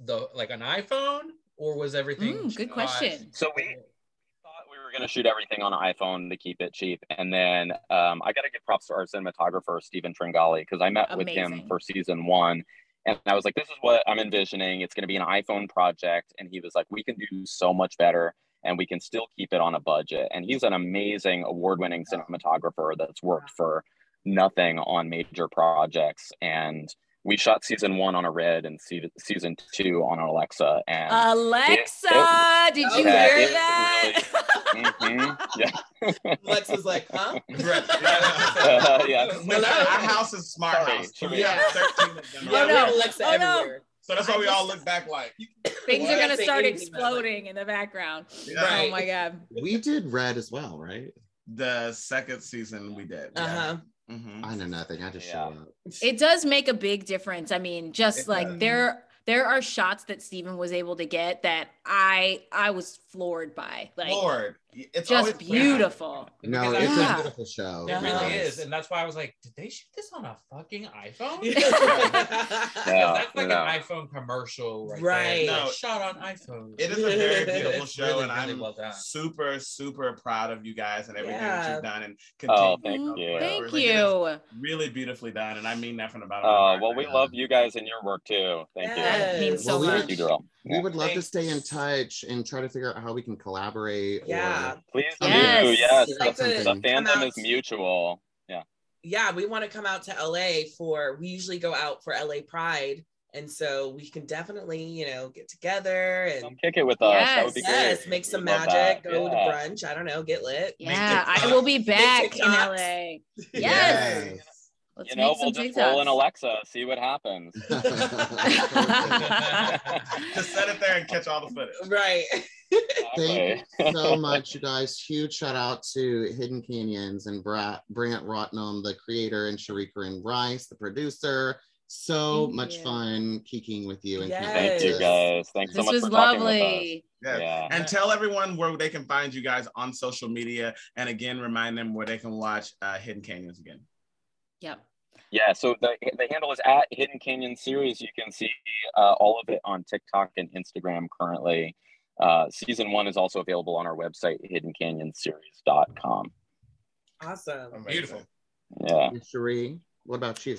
the like an iPhone, or was everything? Mm, good question. So we were going to shoot everything on iPhone to keep it cheap. And then um, I got to give props to our cinematographer, Stephen Tringali, because I met with him for season one. And I was like, this is what I'm envisioning. It's going to be an iPhone project. And he was like, we can do so much better and we can still keep it on a budget. And he's an amazing award winning cinematographer that's worked for nothing on major projects. And we shot season one on a Red and season two on an Alexa. And Alexa, did you Yeah, hear it that? Mhm, yeah. Lex was like, huh? Uh, yeah. No, no, our house is smart Sorry, house. should we- We have 13 of them. Yeah, Oh, we no. have Alexa Oh, no. So that's why we all look back like. Things Well, are going to start anything about, like- exploding in the background. Yeah. Right. Oh my God. We did red as well, right? The second season we did. Uh huh. Mhm. I know nothing. I just Yeah. show up. It does make a big difference. I mean, just It like does. there there are shots that Stephen was able to get that I I was floored by. Like Lord, it's just beautiful. No, Because it's a beautiful show. It really is, and that's why I was like, did they shoot this on a fucking iPhone? Yeah, Because that's like no. an iPhone commercial, right? Right. There. No. Like, shot on iPhone. It is a very beautiful show, really, and really I'm well done. super, super proud of you guys and everything that you've done and continue. Oh, thank you. Thank Like, you. Really beautifully done, and I mean that from the bottom. of my Uh, well, we love you guys and your work too. Thank you. That means so Well, we much. Thank you, girl. We Yeah. would love to stay in touch and try to figure out how we can collaborate. Yeah. Or, Please Yes. do. Yes. Like the, the fandom is mutual. Yeah. yeah, we want to come out to LA for we usually go out for LA Pride. And so we can definitely, you know, get together Come and kick it with us. That would be great. yes, great. make We some would magic, go Yeah. to brunch. I don't know, get lit. Yeah, TikToks. I will be back in LA. Yes. Yes. Let's You know, make we'll some just roll in Alexa, see what happens. Just set it there and catch all the footage. Right. Thank you so much, you guys. Huge shout out to Hidden Canyons and Brat, Brant Rotnem, the creator, and Cherie Corinne Rice, the producer. So Thank much you. fun kicking with you. And Yes. Thank you guys. Thanks so This much was for talking with us. lovely. Yeah. Yeah. And tell everyone where they can find you guys on social media. And again, remind them where they can watch uh, Hidden Canyons again. Yep. Yeah, so the, the handle is at Hidden Canyon Series. You can see uh, all of it on TikTok and Instagram currently. Uh, season one is also available on our website, hiddencanyonseries.com. Awesome. Beautiful. Yeah. And Cherie, what about you?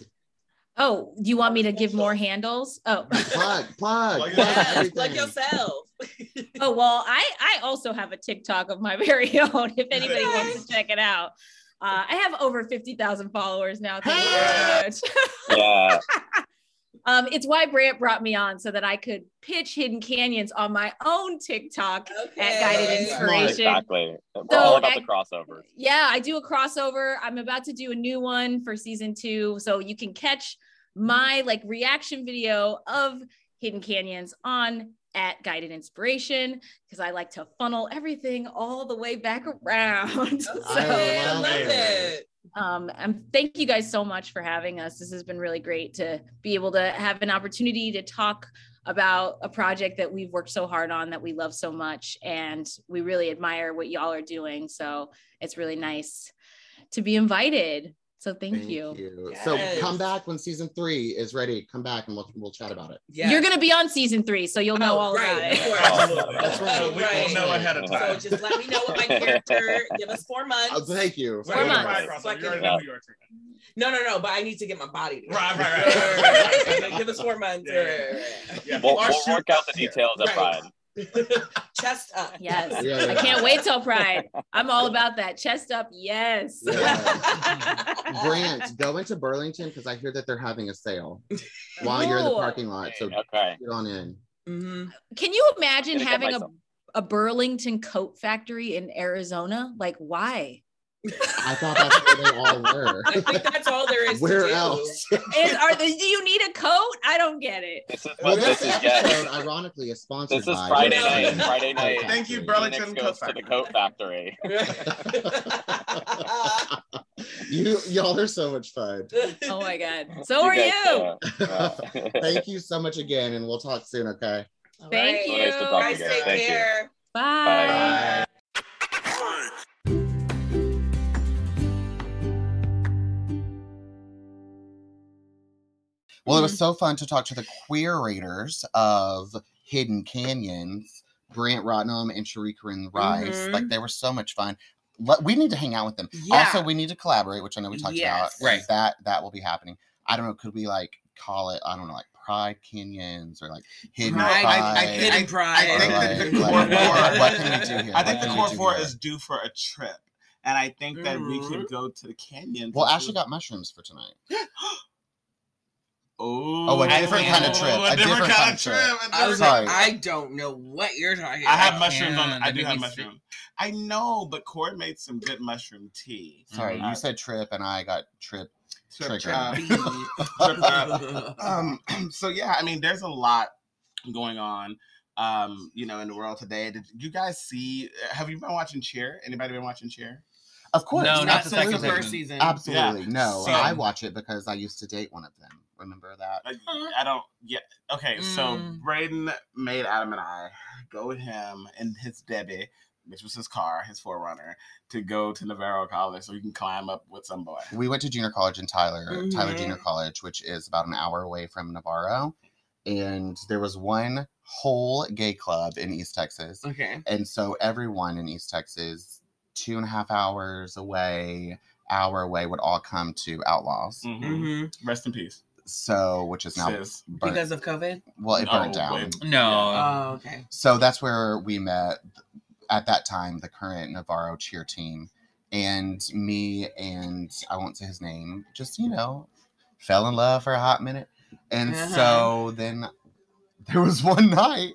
Oh, do you want me to give more handles? Oh. Plug, plug, Plug plug Yes, everything. like yourself. Oh well, I I also have a TikTok of my very own. If anybody wants to check it out, uh, I have over fifty thousand followers now. Thank you very much. Yeah. um, it's why Brant brought me on so that I could pitch Hidden Canyons on my own TikTok at Guided Inspiration. exactly. We're So, all about the I- crossovers. Yeah, I do a crossover. I'm about to do a new one for season two, so you can catch my like reaction video of Hidden Canyons on at Guided Inspiration because I like to funnel everything all the way back around. So, I love love it. it. um, and thank you guys so much for having us. This has been really great to be able to have an opportunity to talk about a project that we've worked so hard on that we love so much, and we really admire what y'all are doing. So it's really nice to be invited. So thank, you. So Yes. come back when season three is ready. Come back and we'll we'll chat about it. Yeah. You're gonna be on season three, so you'll know Oh, all right, about of it. Oh, That's right. So we will know ahead of So just let me know what my character. Give us four oh, months. Oh, thank you. Four Right, months. right, right, So You already can- know who. No, no, no. But I need to get my body. together. Right, right, right. Right, right. Give us four months. Yeah, yeah, right, right. Yeah. We'll, we'll work out the details at Right. Pride. Chest up. Yes. Yeah, yeah. I can't wait till Pride. I'm all about that. Chest up, yes. Brant, go into Burlington because I hear that they're having a sale while you're in the parking lot. So Okay. get on in. hmm Can you imagine having a, a Burlington coat factory in Arizona? Like, why? I thought that's where they all were. I think that's all there is. Where to else? Is are the, do you need a coat? I don't get it. This is well, what this this is. episode, Yes. ironically, is sponsored This is by Friday night, Friday night. Thank you, Burlington. Phoenix goes to the Coat coat factory. You y'all are so much fun. Oh my god. So are guys, you. uh, uh, Thank you so much again, and we'll talk soon. Okay. All Thank right. you. Nice to talk to Guys, you guys. take Thank you. care. Bye. Bye. Well, it Mm-hmm. was so fun to talk to the queerators of Hidden Canyons, Brant Rotnem and Sharika Rice. Mhm. Like they were so much fun. We need to hang out with them. Yeah. Also, we need to collaborate, which I know we talked Yes. about. Right. That that will be happening. I don't know. Could we like call it? I don't know, like Pride Canyons or like Hidden Pride- Pride? I- I think- Hidden I pride. think Or, that the like- core like, four- what can we do here? I What think the core four here? is due for a trip. And I think that we Mhm. could go to the canyons. Well, Ashley got mushrooms for tonight. Oh, Oh, a I different kind of trip, oh, a different kind of trip. a I was Sorry. like, I don't know what you're talking I about. I have mushrooms on. can. I do have mushrooms. I know, but Corey made some good mushroom tea. Sorry, Mhm. you said trip, and I got trip. Trip, uh, trip, uh, um, so yeah, I mean, there's a lot going on, um, you know, in the world today. Did you guys see? Have you been watching Cheer? Anybody been watching Cheer? Of course, No, not the second absolutely. first season. Absolutely, Yeah. no. So- I watch it because I used to date one of them. Remember that? I, I don't. Yeah. Okay. So Mm. Braden made Adam and I go with him and his Debbie, which was his car, his 4Runner, to go to Navarro College so he can climb up with some boy. We went to junior college in Tyler, Tyler Mhm. Junior College, which is about an hour away from Navarro. And there was one whole gay club in East Texas. Okay. And so everyone in East Texas, two and a half hours away, hour away, would all come to Outlaws. Mhm. Mm-hmm. Rest in peace. So, which is now Sis. burnt, Because of COVID. well, it burnt No, down. wait. No. Oh, okay. So that's where we met at that time, the current Navarro cheer team. And me and I won't say his name, just, you know, fell in love for a hot minute. And Uh-huh. so then there was one night,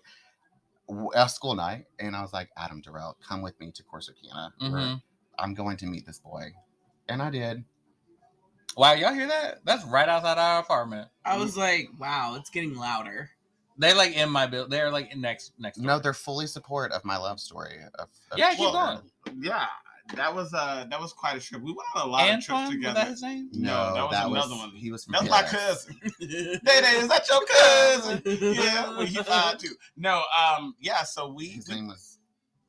w- a school night, and I was like, Adam Dorell, come with me to Corsicana. where Mhm. I'm going to meet this boy. And I did. Wow, y'all hear that? That's right outside our apartment. I was like, wow, it's getting louder. They like in my build. They're like next next. Door. No, they're fully support of my love story. Of, of Yeah, keep cheer. going. Yeah, that was uh that was quite a trip. We went on a lot of trips Antoine, was together. that his name? No, that was another one. He was from That's my cousin. Day Day, is that your cousin? yeah, well, he fine too. No, um, yeah. So we, His we name was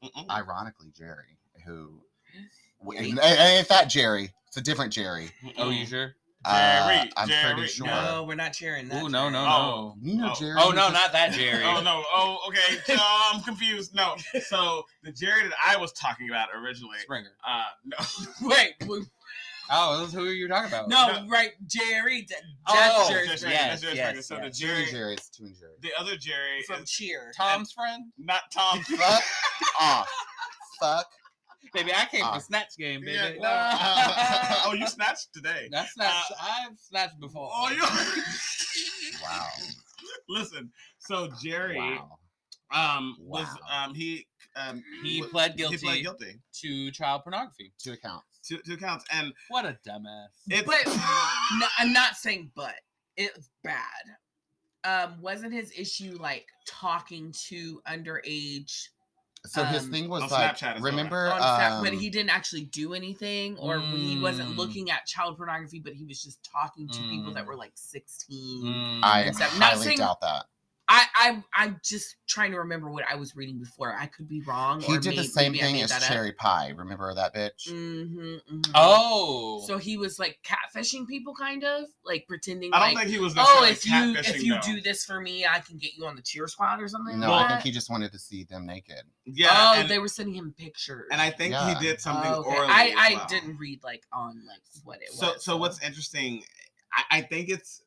Mm-mm. ironically Jerry, who Wait. and, and it's that Jerry. It's a different Jerry. Oh, you sure? Uh, Jerry, I'm Jerry, pretty sure. No, we're not cheering that. Ooh, no, no, Oh. no. You know Oh. Jerry. Oh no, just- not that Jerry. Oh no! Oh, okay. So I'm confused. No. So the Jerry that I was talking about originally. Springer. Uh, no. Wait, Oh, this is who you're talking about. no, No. right, Jerry. That's Oh, Jerry That's Jerry, yes, Jerry yes, Springer. So yes. the Jerry, Jerry. It's two and Jerry. the other Jerry from is Cheer. Tom's friend. not Tom. Fuck off. Fuck. Baby, I came Ah. from Snatch Game, baby. Yeah. No. oh, you snatched today. That's snatched. Uh, I've snatched before. Oh, you. Wow. Listen. So Jerry, Wow. um, was um he um He wa- pled He guilty. pled guilty to child pornography. Two accounts. to two counts, and What a dumbass. it's But no, I'm not saying but. It's bad. Um, wasn't his issue like talking to underage So his Um, thing was on like, Snapchat remember, on Snap, um, but he didn't actually do anything, or he wasn't Mm. looking at child pornography, but he was just talking to people that Mm. were like 16. Mm. I and stuff. Not highly saying- doubt that. I I, I I'm just trying to remember what I was reading before. I could be wrong. He or did may- the same thing as that up. Cherry Pie. Remember that bitch? Mm-hmm, Oh. So he was like catfishing people, kind of like pretending. I don't like, think he was Oh, if you if you though." do this for me, I can get you on the cheer squad or something. No, like I think he just wanted to see them naked. Yeah, oh, and, they were sending him pictures. and I think Yeah. he did something Oh, okay. orally. I as I well. didn't read like on like what it so was. so what's interesting I, I think it's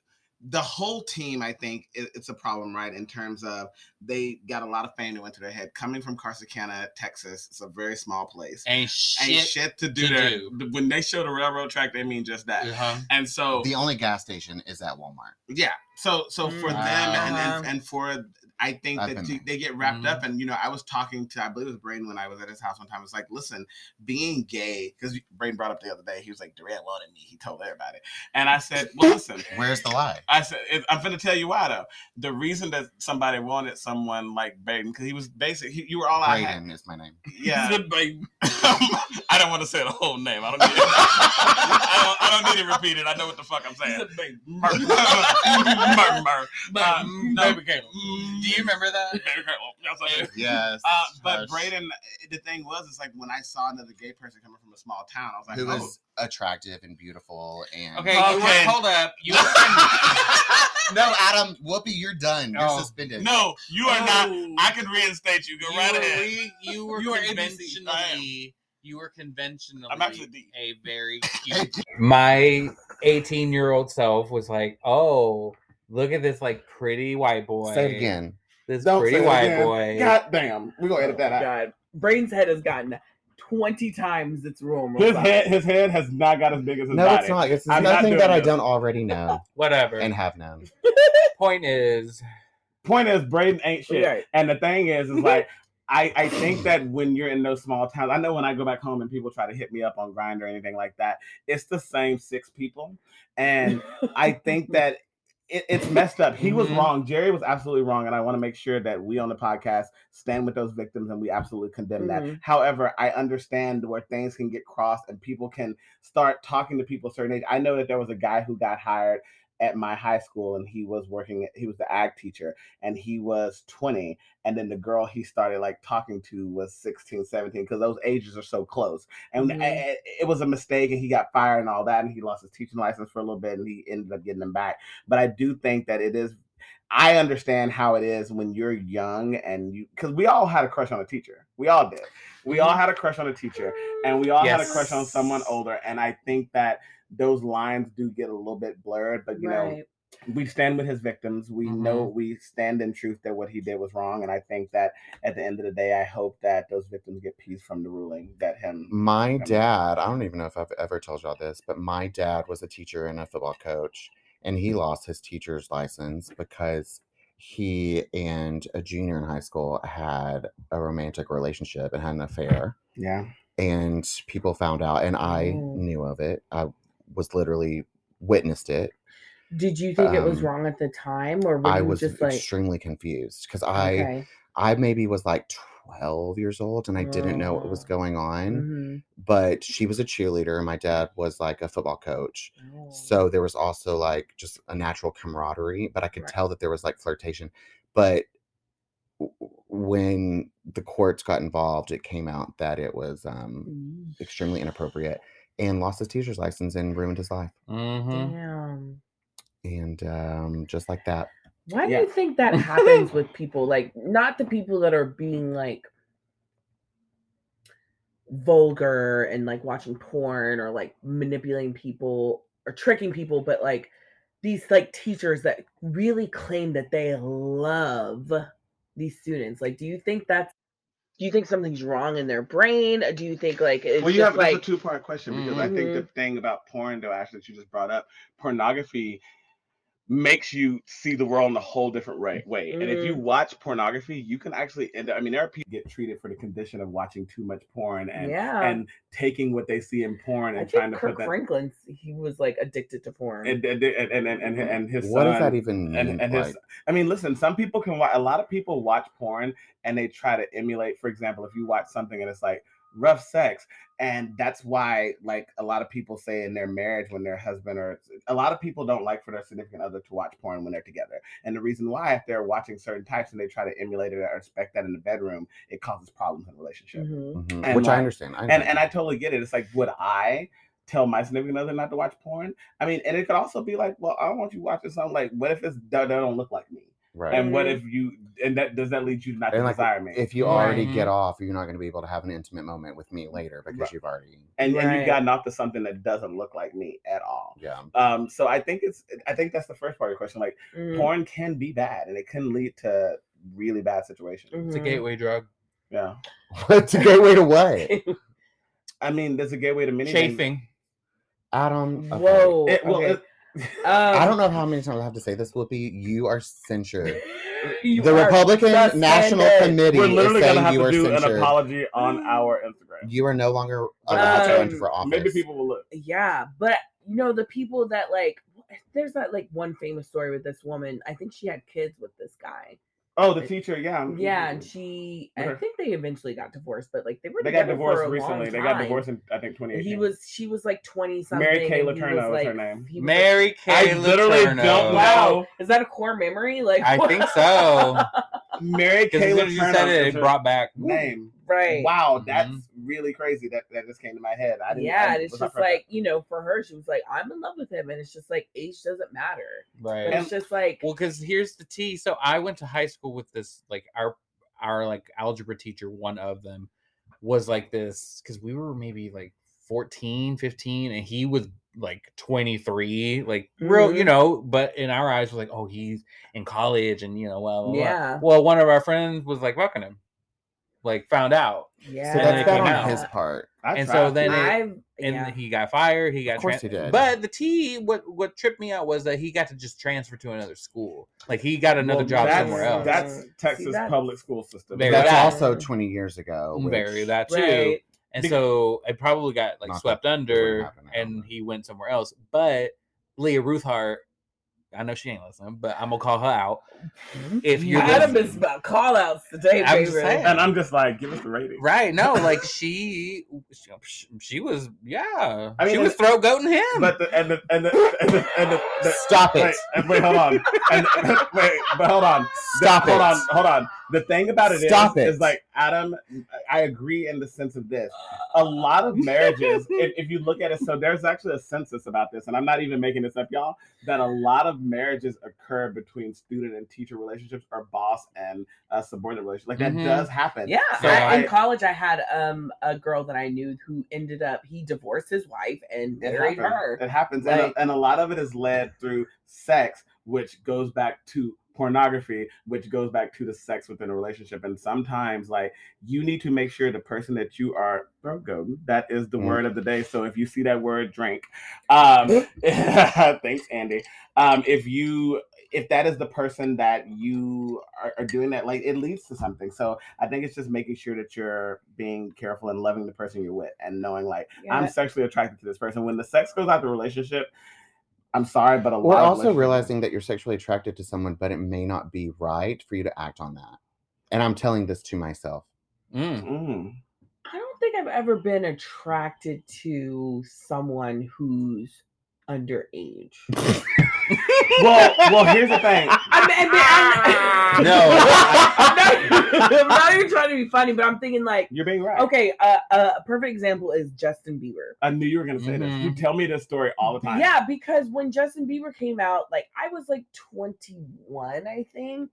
the whole team i think it, it's a problem right in terms of they got a lot of fame that went to their head coming from Corsicana, texas it's a very small place Ain't shit. ain't shit to do to there do. when they show the railroad track they mean just that Uh-huh. and so The only gas station is at Walmart. yeah so so for them and, and Mhm. and for i think I've that been they get wrapped up and you know i was talking to i believe it was braden when i was at his house one time it's like listen being gay because braden brought up the other day he was like Durant wanted me he told everybody and i said well listen Where's the lie? I said, I'm going to tell you why though. The reason that somebody wanted someone like Braden, because he was basic, he, you were all I had. Braden is my name. Yeah. The. I don't want to say the whole name. I don't, need it. I, don't, I don't need to repeat it. I know what the fuck I'm saying. Mur- mur- mur. Uh, Caleb. Do you remember that? Baby Caleb. Yes, I do. Yes. Uh, but hush. Braden, the thing was, it's like when I saw another gay person coming from a small town, I was like, who oh. was attractive and beautiful and Okay, you were, Okay. hold up. You no, Adam, Whoopi, you're done. You're Oh. suspended. no, you are not. Oh. I can reinstate you. Go you right were, ahead. re- you were You conventionally you were conventionally I'm actually D. a very cute. My 18 year old self was like, "Oh, look at this like pretty white boy. Say it again. This Don't pretty say white boy." God damn. We're going to edit that out. God, Braden's head has gotten twenty times its normal. His size. head, his head has not got as big as his No, body. it's not. It's I'm nothing doing that I don't already know Whatever. and have known. point is, Point is, Braden ain't shit. Right. And the thing is, is like, I, I think that when you're in those small towns, I know when I go back home and people try to hit me up on Grindr or anything like that, it's the same six people. And I think that it, it's messed up. He was Mhm. wrong. Jerry was absolutely wrong. And I want to make sure that we on the podcast stand with those victims and we absolutely condemn that. Mhm. However, I understand where things can get crossed and people can start talking to people a certain age. I know that there was a guy who got hired at my high school and he was working he was the ag teacher and he was 20 and then the girl he started like talking to was 16 17 because those ages are so close. And Mhm. a- it was a mistake and he got fired and all that and he lost his teaching license for a little bit and he ended up getting them back. But i do think that it is i understand how it is when you're young and you because we all had a crush on a teacher. We all did. We all had a crush on a teacher and we all had a crush on someone older and i think that those lines do get a little bit blurred but you know we stand with his victims. We Mhm. know we stand in truth that what he did was wrong, and I think that at the end of the day, I hope that those victims get peace from the ruling that him. My dad, I don't even know if I've ever told y'all this, but my dad was a teacher and a football coach, and he lost his teacher's license because he and a junior in high school had a romantic relationship and had an affair. Yeah, And people found out, and I Oh. knew of it. I was literally witnessed it. Did you think it was Um, wrong at the time, or were I was just like extremely confused because I okay? I maybe was like 12 years old and I didn't know what was Oh. going on. Mhm. But she was a cheerleader and my dad was like a football coach. Oh. So there was also like just a natural camaraderie, but I could Right. tell that there was like flirtation. But when the courts got involved, it came out that it was um, extremely inappropriate and lost his teacher's license and ruined his life. mm-hmm. Damn. And um, just like that. Why do you think that happens with people? Like, not the people that are being like vulgar and like watching porn or like manipulating people or tricking people, but like these like teachers that really claim that they love these students. Like, do you think that's do you think something's wrong in their brain? Do you think like it's well, you just have like a two part question because I think the mm-hmm. thing about porn, though, actually, that you just brought up, pornography makes you see the world in a whole different way. way. And if you Mm. watch pornography, you can actually end up. I mean, there are people get treated for the condition of watching too much porn and Yeah. and taking what they see in porn I and trying think to Kirk put that. Franklin he was like addicted to porn. And, and, and, and, and, and his What does that even mean? and, and his Like- i mean listen some people can watch a lot of people watch porn and they try to emulate for example if you watch something and it's like rough sex and that's why like a lot of people say in their marriage when their husband or a lot of people don't like for their significant other to watch porn when they're together and the reason why if they're watching certain types and they try to emulate it or respect that in the bedroom it causes problems in the relationship Mhm. Mhm. And Which I understand. I and understand. and I totally get it. It's like, would I tell my significant other not to watch porn? I mean, and it could also be like, well, I don't want you watching something like, what if it's that that don't look like me? Right. And what Mhm. if you and that does that lead you not to And like, desire me? if you already Right. get off, you're not going to be able to have an intimate moment with me later because Right. you've already, and, and Right. you've gotten off to something that doesn't look like me at all. yeah. Um, so I think it's I think that's the first part of your question. Like Mhm. porn can be bad and it can lead to really bad situations. It's a gateway drug. Yeah. What's a gateway to what? I mean, there's a gateway to many Chafing. Adam. okay. Whoa. It, well, okay. it- I Um, don't know how many times I have to say this, Whoopi. You are censured. you the are Republican National suspended. Committee we're is saying gonna have you to are do an censured. apology on our Instagram. You are no longer allowed to run Um, for office. Maybe people will look. Yeah, but you know the people that like there's that like one famous story with this woman. I think she had kids with this guy. Oh, the teacher, yeah. Yeah, and she I think they eventually got divorced, but like they were they got together divorced for a recently. long They got time. divorced in I think And 2018. He was she was like 20 something. Mary Kay and Letourneau was, was her name. he was, Mary Kay I literally Letourneau. don't Wow, know. is that a core memory? Like I think so. Mary Kay as soon as you Letourneau said it, is it brought back. name. Right. Wow, Mhm. that's really crazy. That that just came to my head. I didn't. Yeah, I and it's was just prepared. like you know, for her, she was like, "I'm in love with him," and it's just like age doesn't matter. But Right. it's just like, Well, because here's the tea. So I went to high school with this, like our our like algebra teacher. One of them was like this because we were maybe like 14, 15, and he was like 23, like real, you Mhm. know. But in our eyes, was like, oh, he's in college, and you know, well, blah, blah, blah. yeah, Well, one of our friends was like fucking him, like found out, yeah. so And that's bad on out. his part. I and tried so then it- I've and yeah. he got fired. He got Of course tran- he did. But the T, what what tripped me out was that he got to just transfer to another school. Like he got another Well, job somewhere else. That's See, Texas public school system. That's that. also 20 years ago. Mm, which, Very that too. right. And Be- so it probably got like Not swept under and he went somewhere else. But Leah Ruthart, I know she ain't listening, but I'm gonna call her out. Mm-hmm. If you're Adam listening- is about uh, call outs today, I'm baby. saying. And I'm just like, give us the rating. Right, no, like she, she, she was, yeah, I mean, she was and- throat goating him. But the and the and the and the, and the, the Stop it. Wait, and wait, hold on. And, wait, but hold on. The- Stop hold on, hold on. The thing about it is, Stop it. is like Adam. I agree in the sense of this. A lot of marriages, if, if you look at it, so there's actually a census about this, and I'm not even making this up, y'all. That a lot of marriages occur between student and teacher relationships, or boss and uh, subordinate relationships. Like that Mhm. does happen. Yeah, So I, in college, I had um a girl that I knew who ended up he divorced his wife and married happens. her. It happens, and, a, and a lot of it is led through sex, which goes back to pornography, which goes back to the sex within a relationship. And sometimes, like, you need to make sure the person that you are goating, that is the Mm. word of the day. So if you see that word, drink. Um, thanks, Andy. Um, if you if that is the person that you are, are doing that, like it leads to something. So I think it's just making sure that you're being careful and loving the person you're with and knowing like I'm sexually attracted to this person. When the sex goes out the relationship, I'm sorry, but a We're lot of also relationships- realizing that you're sexually attracted to someone, but it may not be right for you to act on that. And I'm telling this to myself. Mm. Mm. I don't think I've ever been attracted to someone who's underage. Well, well, here's the thing. I mean, I mean, No. I'm, not, I'm not even trying to be funny, but I'm thinking like, You're being right. okay, uh, uh, a perfect example is Justin Bieber. I knew you were gonna say this. You Mhm. tell me this story all the time. Yeah, because when Justin Bieber came out, like I was like 21, I think,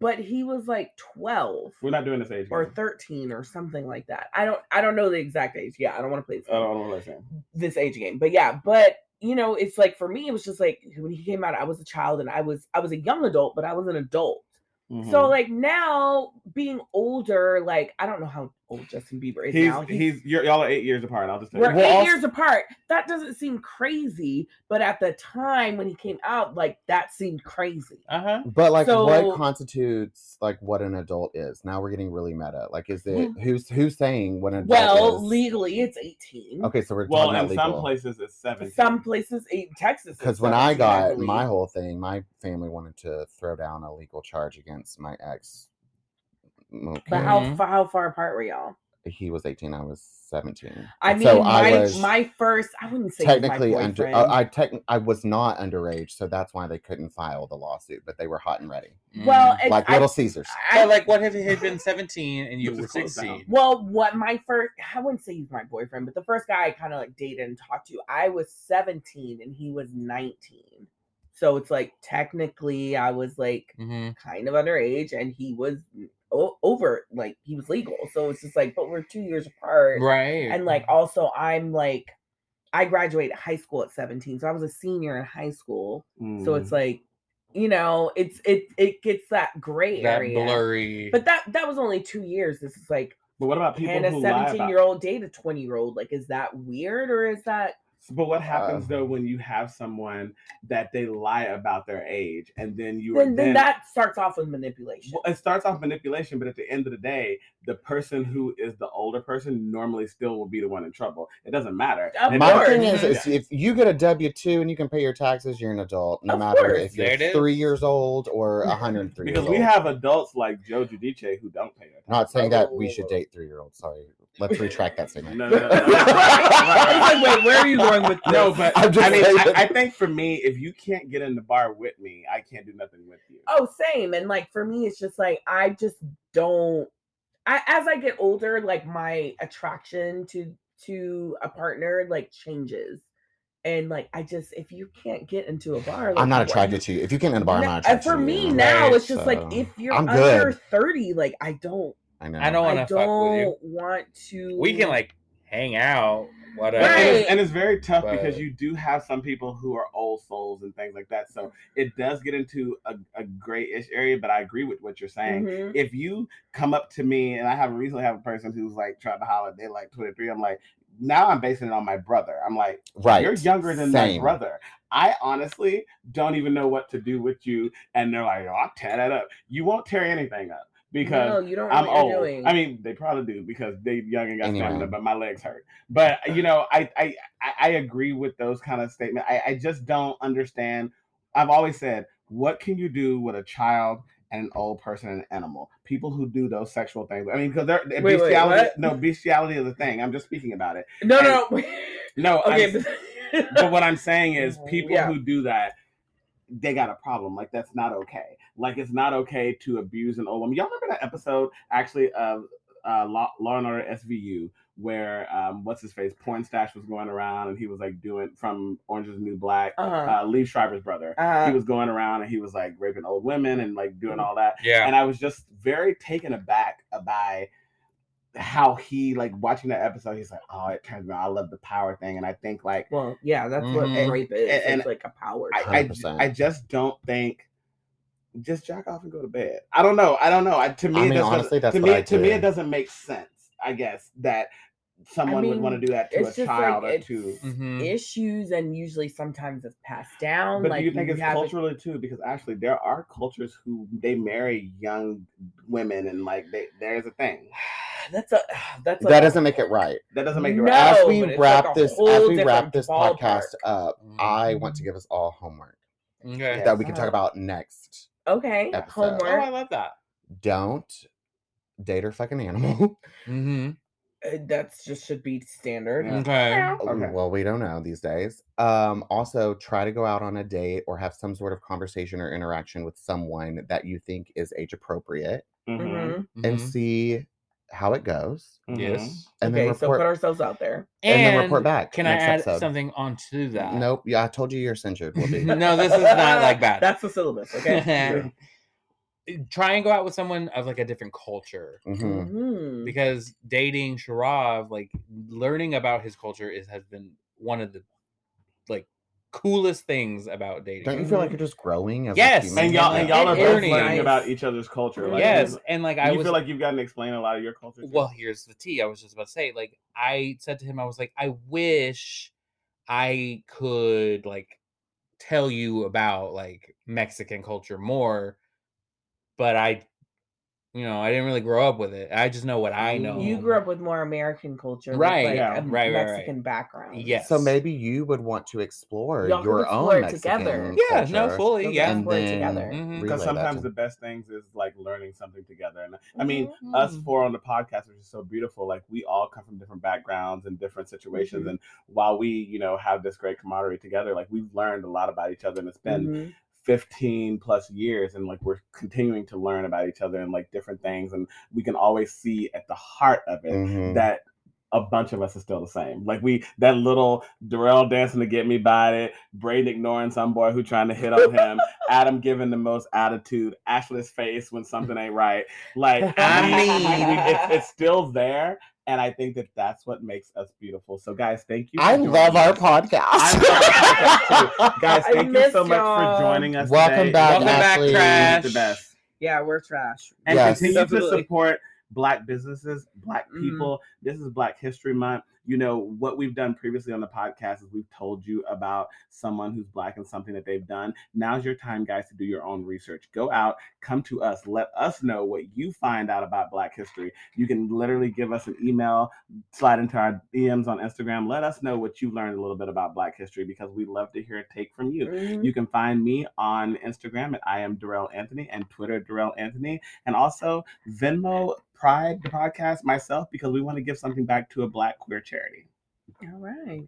but he was like 12 We're not doing this age. or game. 13 or something like that. I don't I don't know the exact age. Yeah, I don't want to play this, I don't know what I'm this age game. But yeah, but you know, it's like for me, it was just like when he came out, I was a child and I was I was a young adult, but I was an adult. Mm-hmm. So like now being older, like I don't know how old Justin Bieber is he's now. he's you're, y'all are eight years apart. I'll just tell we're you. eight Well, also- years apart. That doesn't seem crazy, but at the time when he came out, like that seemed crazy. Uh huh. But like So- what constitutes like what an adult is? Now we're getting really meta. Like is it who's who's saying what an adult Well, is? legally it's 18. Okay, so we're Well, talking about in some places it's seven. Some places, eight, Texas. Because when I got believe. my whole thing, my family wanted to throw down a legal charge against my ex. Okay. but how Mhm. far how far apart were y'all? he was 18, I was 17. I mean, so my I was my first, I wouldn't say technically my under. boyfriend. Uh, I tech, I was not underage, so that's why they couldn't file the lawsuit. But they were hot and ready, well, it's- like I- Little Caesars. So, like, what if he had been 17 and you were 16? Well, what my first, I wouldn't say he's my boyfriend, but the first guy I kind of like dated and talked to, I was 17 and he was 19. So it's like technically I was like Mm-hmm. kind of underage and he was o- over, like he was legal. So it's just like, but we're two years apart. Right. And like also, I'm like, I graduated high school at 17. So I was a senior in high school. So it's Mm. like, you know, it's it it gets that gray that area. blurry. But that that was only two years. This is like But what about people can a who lie 17 about? year old date a 20 year old? Like, is that weird or is that But what happens Uh, though when you have someone that they lie about their age, and then you are then, then that starts off with manipulation. Well, it starts off manipulation, but at the end of the day, the person who is the older person normally still will be the one in trouble. It doesn't matter. Of My course. thing is, Yeah. is if you get a W two and you can pay your taxes, you're an adult, no Of matter course. if you're There it is. three years old or 103 because years we old. have adults like Joe Giudice who don't pay their I'm not saying that we should date three year olds. Sorry, let's retract that statement. No, no, no, no, no. I was like, wait, where are you going with this? No, but I'm just I mean. I, I think for me, if you can't get in the bar with me, I can't do nothing with you. oh, same. And like for me, it's just like I just don't. I as I get older, like my attraction to to a partner like changes, and like I just if you can't get into a bar, like, I'm not what- attracted to you. If you can get in the bar, I'm No, not and attracted for me now, Right, it's just like if you're I'm under good. 30, like I don't, I know. I don't want to fuck with you. don't want to. We can like hang out, whatever. And, it's, and it's very tough because you do have some people who are old souls and things like that. So it does get into a, a gray-ish area, but I agree with what you're saying. Mhm. If you come up to me and I have recently have a person who's like trying to holler, they're like 23. I'm like, now I'm basing it on my brother. I'm like, Right. you're younger than my brother. I honestly don't even know what to do with you. And they're like, oh, I'll tear that up. You won't tear anything up because no, you don't know I'm what you're old. doing. I mean, they probably do because they young and got Anyway. stamina, but my legs hurt. But you know, I I I- I agree with those kind of statements. I, I just don't understand. I've always said, what can you do with a child and an old person and an animal? People who do those sexual things. I mean, because they're Wait, wait, bestiality. what? no, bestiality is a thing. I'm just speaking about it. no, and- no, no. No, okay, but, but what I'm saying is, people Yeah. who do that, they got a problem. Like that's not okay. Like it's not okay to abuse an old woman. Y'all remember that episode actually of uh, Law, Law and Order SVU where um, what's his face, Pornstache was going around and he was like doing from Orange Is the New Black. uh-huh. Uh, Liev Schreiber's brother. Uh, he was going around and he was like raping old women and like doing all that. yeah. And I was just very taken aback by how he like watching that episode. He's like, oh, it turns me. I love the power thing, and I think like well, yeah, that's what Mhm. rape is. And- it's like a power. I. I, I just don't think just jack off and go to bed. I don't know. I don't know. I, to me, I it mean, doesn't, honestly, that's to me, to me, it doesn't make sense. I guess that someone would want to do that to a it's just like child or it's to. Mhm. issues, and usually sometimes it's passed down. But like do you think it's have it- culturally too? Because actually, there are cultures who they marry young women, and like they, there's a thing That's a that's a, that doesn't make it right. that doesn't make it No, right. As we it's like wrap this, as we wrap this ballpark. podcast up, I want Mm-hmm. to give us all homework Okay. that we can talk about next. Okay. episode. Oh, I love that. Don't date or fucking animal. Mm-hmm. Uh, that's just should be standard. Okay. Okay. Well, we don't know these days. Um, also, try to go out on a date or have some sort of conversation or interaction with someone that you think is age appropriate Mhm, Mhm. and Mhm. see how it goes. mhm. Yes. And okay, then so put ourselves out there. and then report back. Can I add episode. something onto that? Nope. Yeah, I told you you're censured. Will be. no, this is not like that. That's the syllabus. Okay. Try and go out with someone of like a different culture. Mhm. Mhm. Because dating Sharav, like learning about his culture is has been one of the like coolest things about dating. Don't you feel like you're just growing as Yes, a human? And y'all, and y'all are both learning nice. about each other's culture. Like, yes, and like I you was feel like you've gotten to explain a lot of your culture. too? Well, here's the tea. I was just about to say, like, I said to him, I was like, I wish I could like tell you about like Mexican culture more, but I You know, I didn't really grow up with it. I just know what I know. You grew up with more American culture, Right, Like yeah. a right, right, right. Mexican background. Yes. So maybe you would want to explore Y'all your explore own it together. Mexican Yeah, no, fully, You'll yeah. and explore it then together. Because sometimes to- the best things is like learning something together and i mean Mhm. us four on the podcast which is so beautiful like we all come from different backgrounds and different situations Mhm. and while we you know have this great camaraderie together like we've learned a lot about each other and it's been Mhm. 15 plus years and like we're continuing to learn about each other and like different things and we can always see at the heart of it Mhm. that a bunch of us is still the same. Like we that little Dorell dancing to get me by it, Braden ignoring some boy who trying to hit on him, Adam giving the most attitude, Ashley's face when something ain't right. Like I mean- it's still there, and I think that that's what makes us beautiful. So guys, thank you. I joining love our podcast. I love our podcast too. Guys, thank you so much y'all. for joining us. Welcome today. back, Welcome back, Ashley. Trash. the best Yeah, we're trash. and Yes. continue to support black businesses black Mhm. people this is black history month you know what we've done previously on the podcast is we've told you about someone who's black and something that they've done. Now's your time guys to do your own research. Go out come to us let us know what you find out about black history. You can literally give us an email slide into our dms on instagram. Let us know what you learned a little bit about black history because we love to hear a take from you. Mhm. you can find me on Instagram at I am Dorell Anthony and Twitter Dorell Anthony, and also Venmo Pride the podcast myself because we want to give something back to a Black queer charity. All right.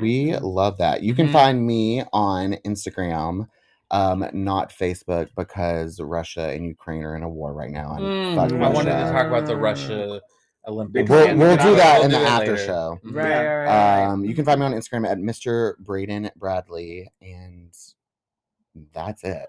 We love that. You can Mhm. find me on Instagram, um, not Facebook, because Russia and Ukraine are in a war right now. And Mm, fuck I wanted to talk about the Russia Olympics. We'll, we'll do that we'll in the do it after later. show. Mhm. Right, right, right, right. Um, you can find me on Instagram at Mr. Braden Bradley, and that's it.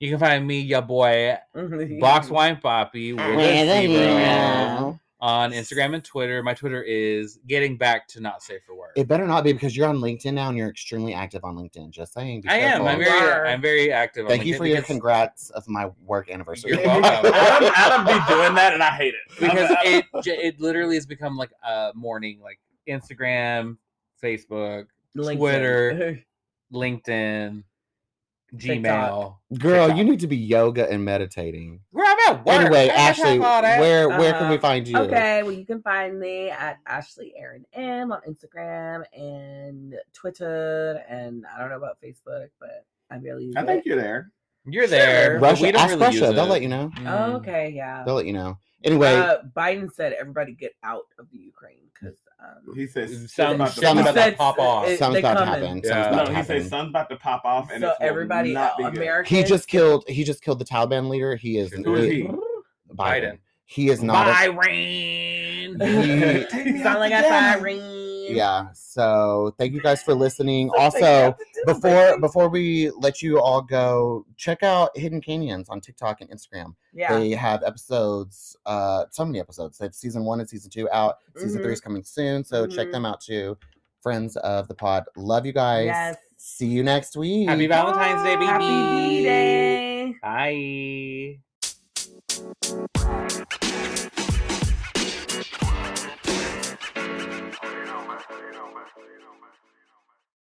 You can find me, your boy. Box Wine Papi with a With a zero zero. on Instagram and Twitter. My Twitter is getting back to not safe for work. It better not be because you're on LinkedIn now and you're extremely active on LinkedIn. Just saying. I am. I'm very, I'm very active. on Thank you LinkedIn for your congrats of my work anniversary. You're welcome. Adam, Adam be doing that, and I hate it because it it literally has become like a morning like Instagram, Facebook, LinkedIn. Twitter, LinkedIn, Gmail. Girl, TikTok. you need to be yoga and meditating. Where I'm at work. Anyway, I don't Ashley, all that. where where can we Uh, find you? Okay, well, you can find me at Ashley Aaron M on Instagram and Twitter, and I don't know about Facebook, but I barely use I it. think you're there. You're there. Russia, we don't ask really Russia. use They'll it. let you know. Oh, Mm. okay, yeah. They'll let you know. Anyway, Uh, Biden said everybody get out of the Ukraine because um, He says Something- something about to something pop about off. to pop off. it- something's they about to coming. happen. Yeah. Something's No, he says happen. something's about to pop off, and so it everybody, not be. American, He just killed. He just killed the Taliban leader. He is Who is he? Biden. Biden. He is not. A, Byron. He- Take me sound out like a dinner. Siren. yeah. So thank you guys for listening. Also, out to dinner, before baby. before we let you all go, check out Hidden Canyons on TikTok and Instagram. yeah, They have episodes, uh, so many episodes. They have season one and season two out. Season Mhm. three is coming soon, so check Mhm. them out too. Friends of the pod, love you guys. Yes. See you next week. Happy Valentine's Day, baby. Happy V-Day. Bye.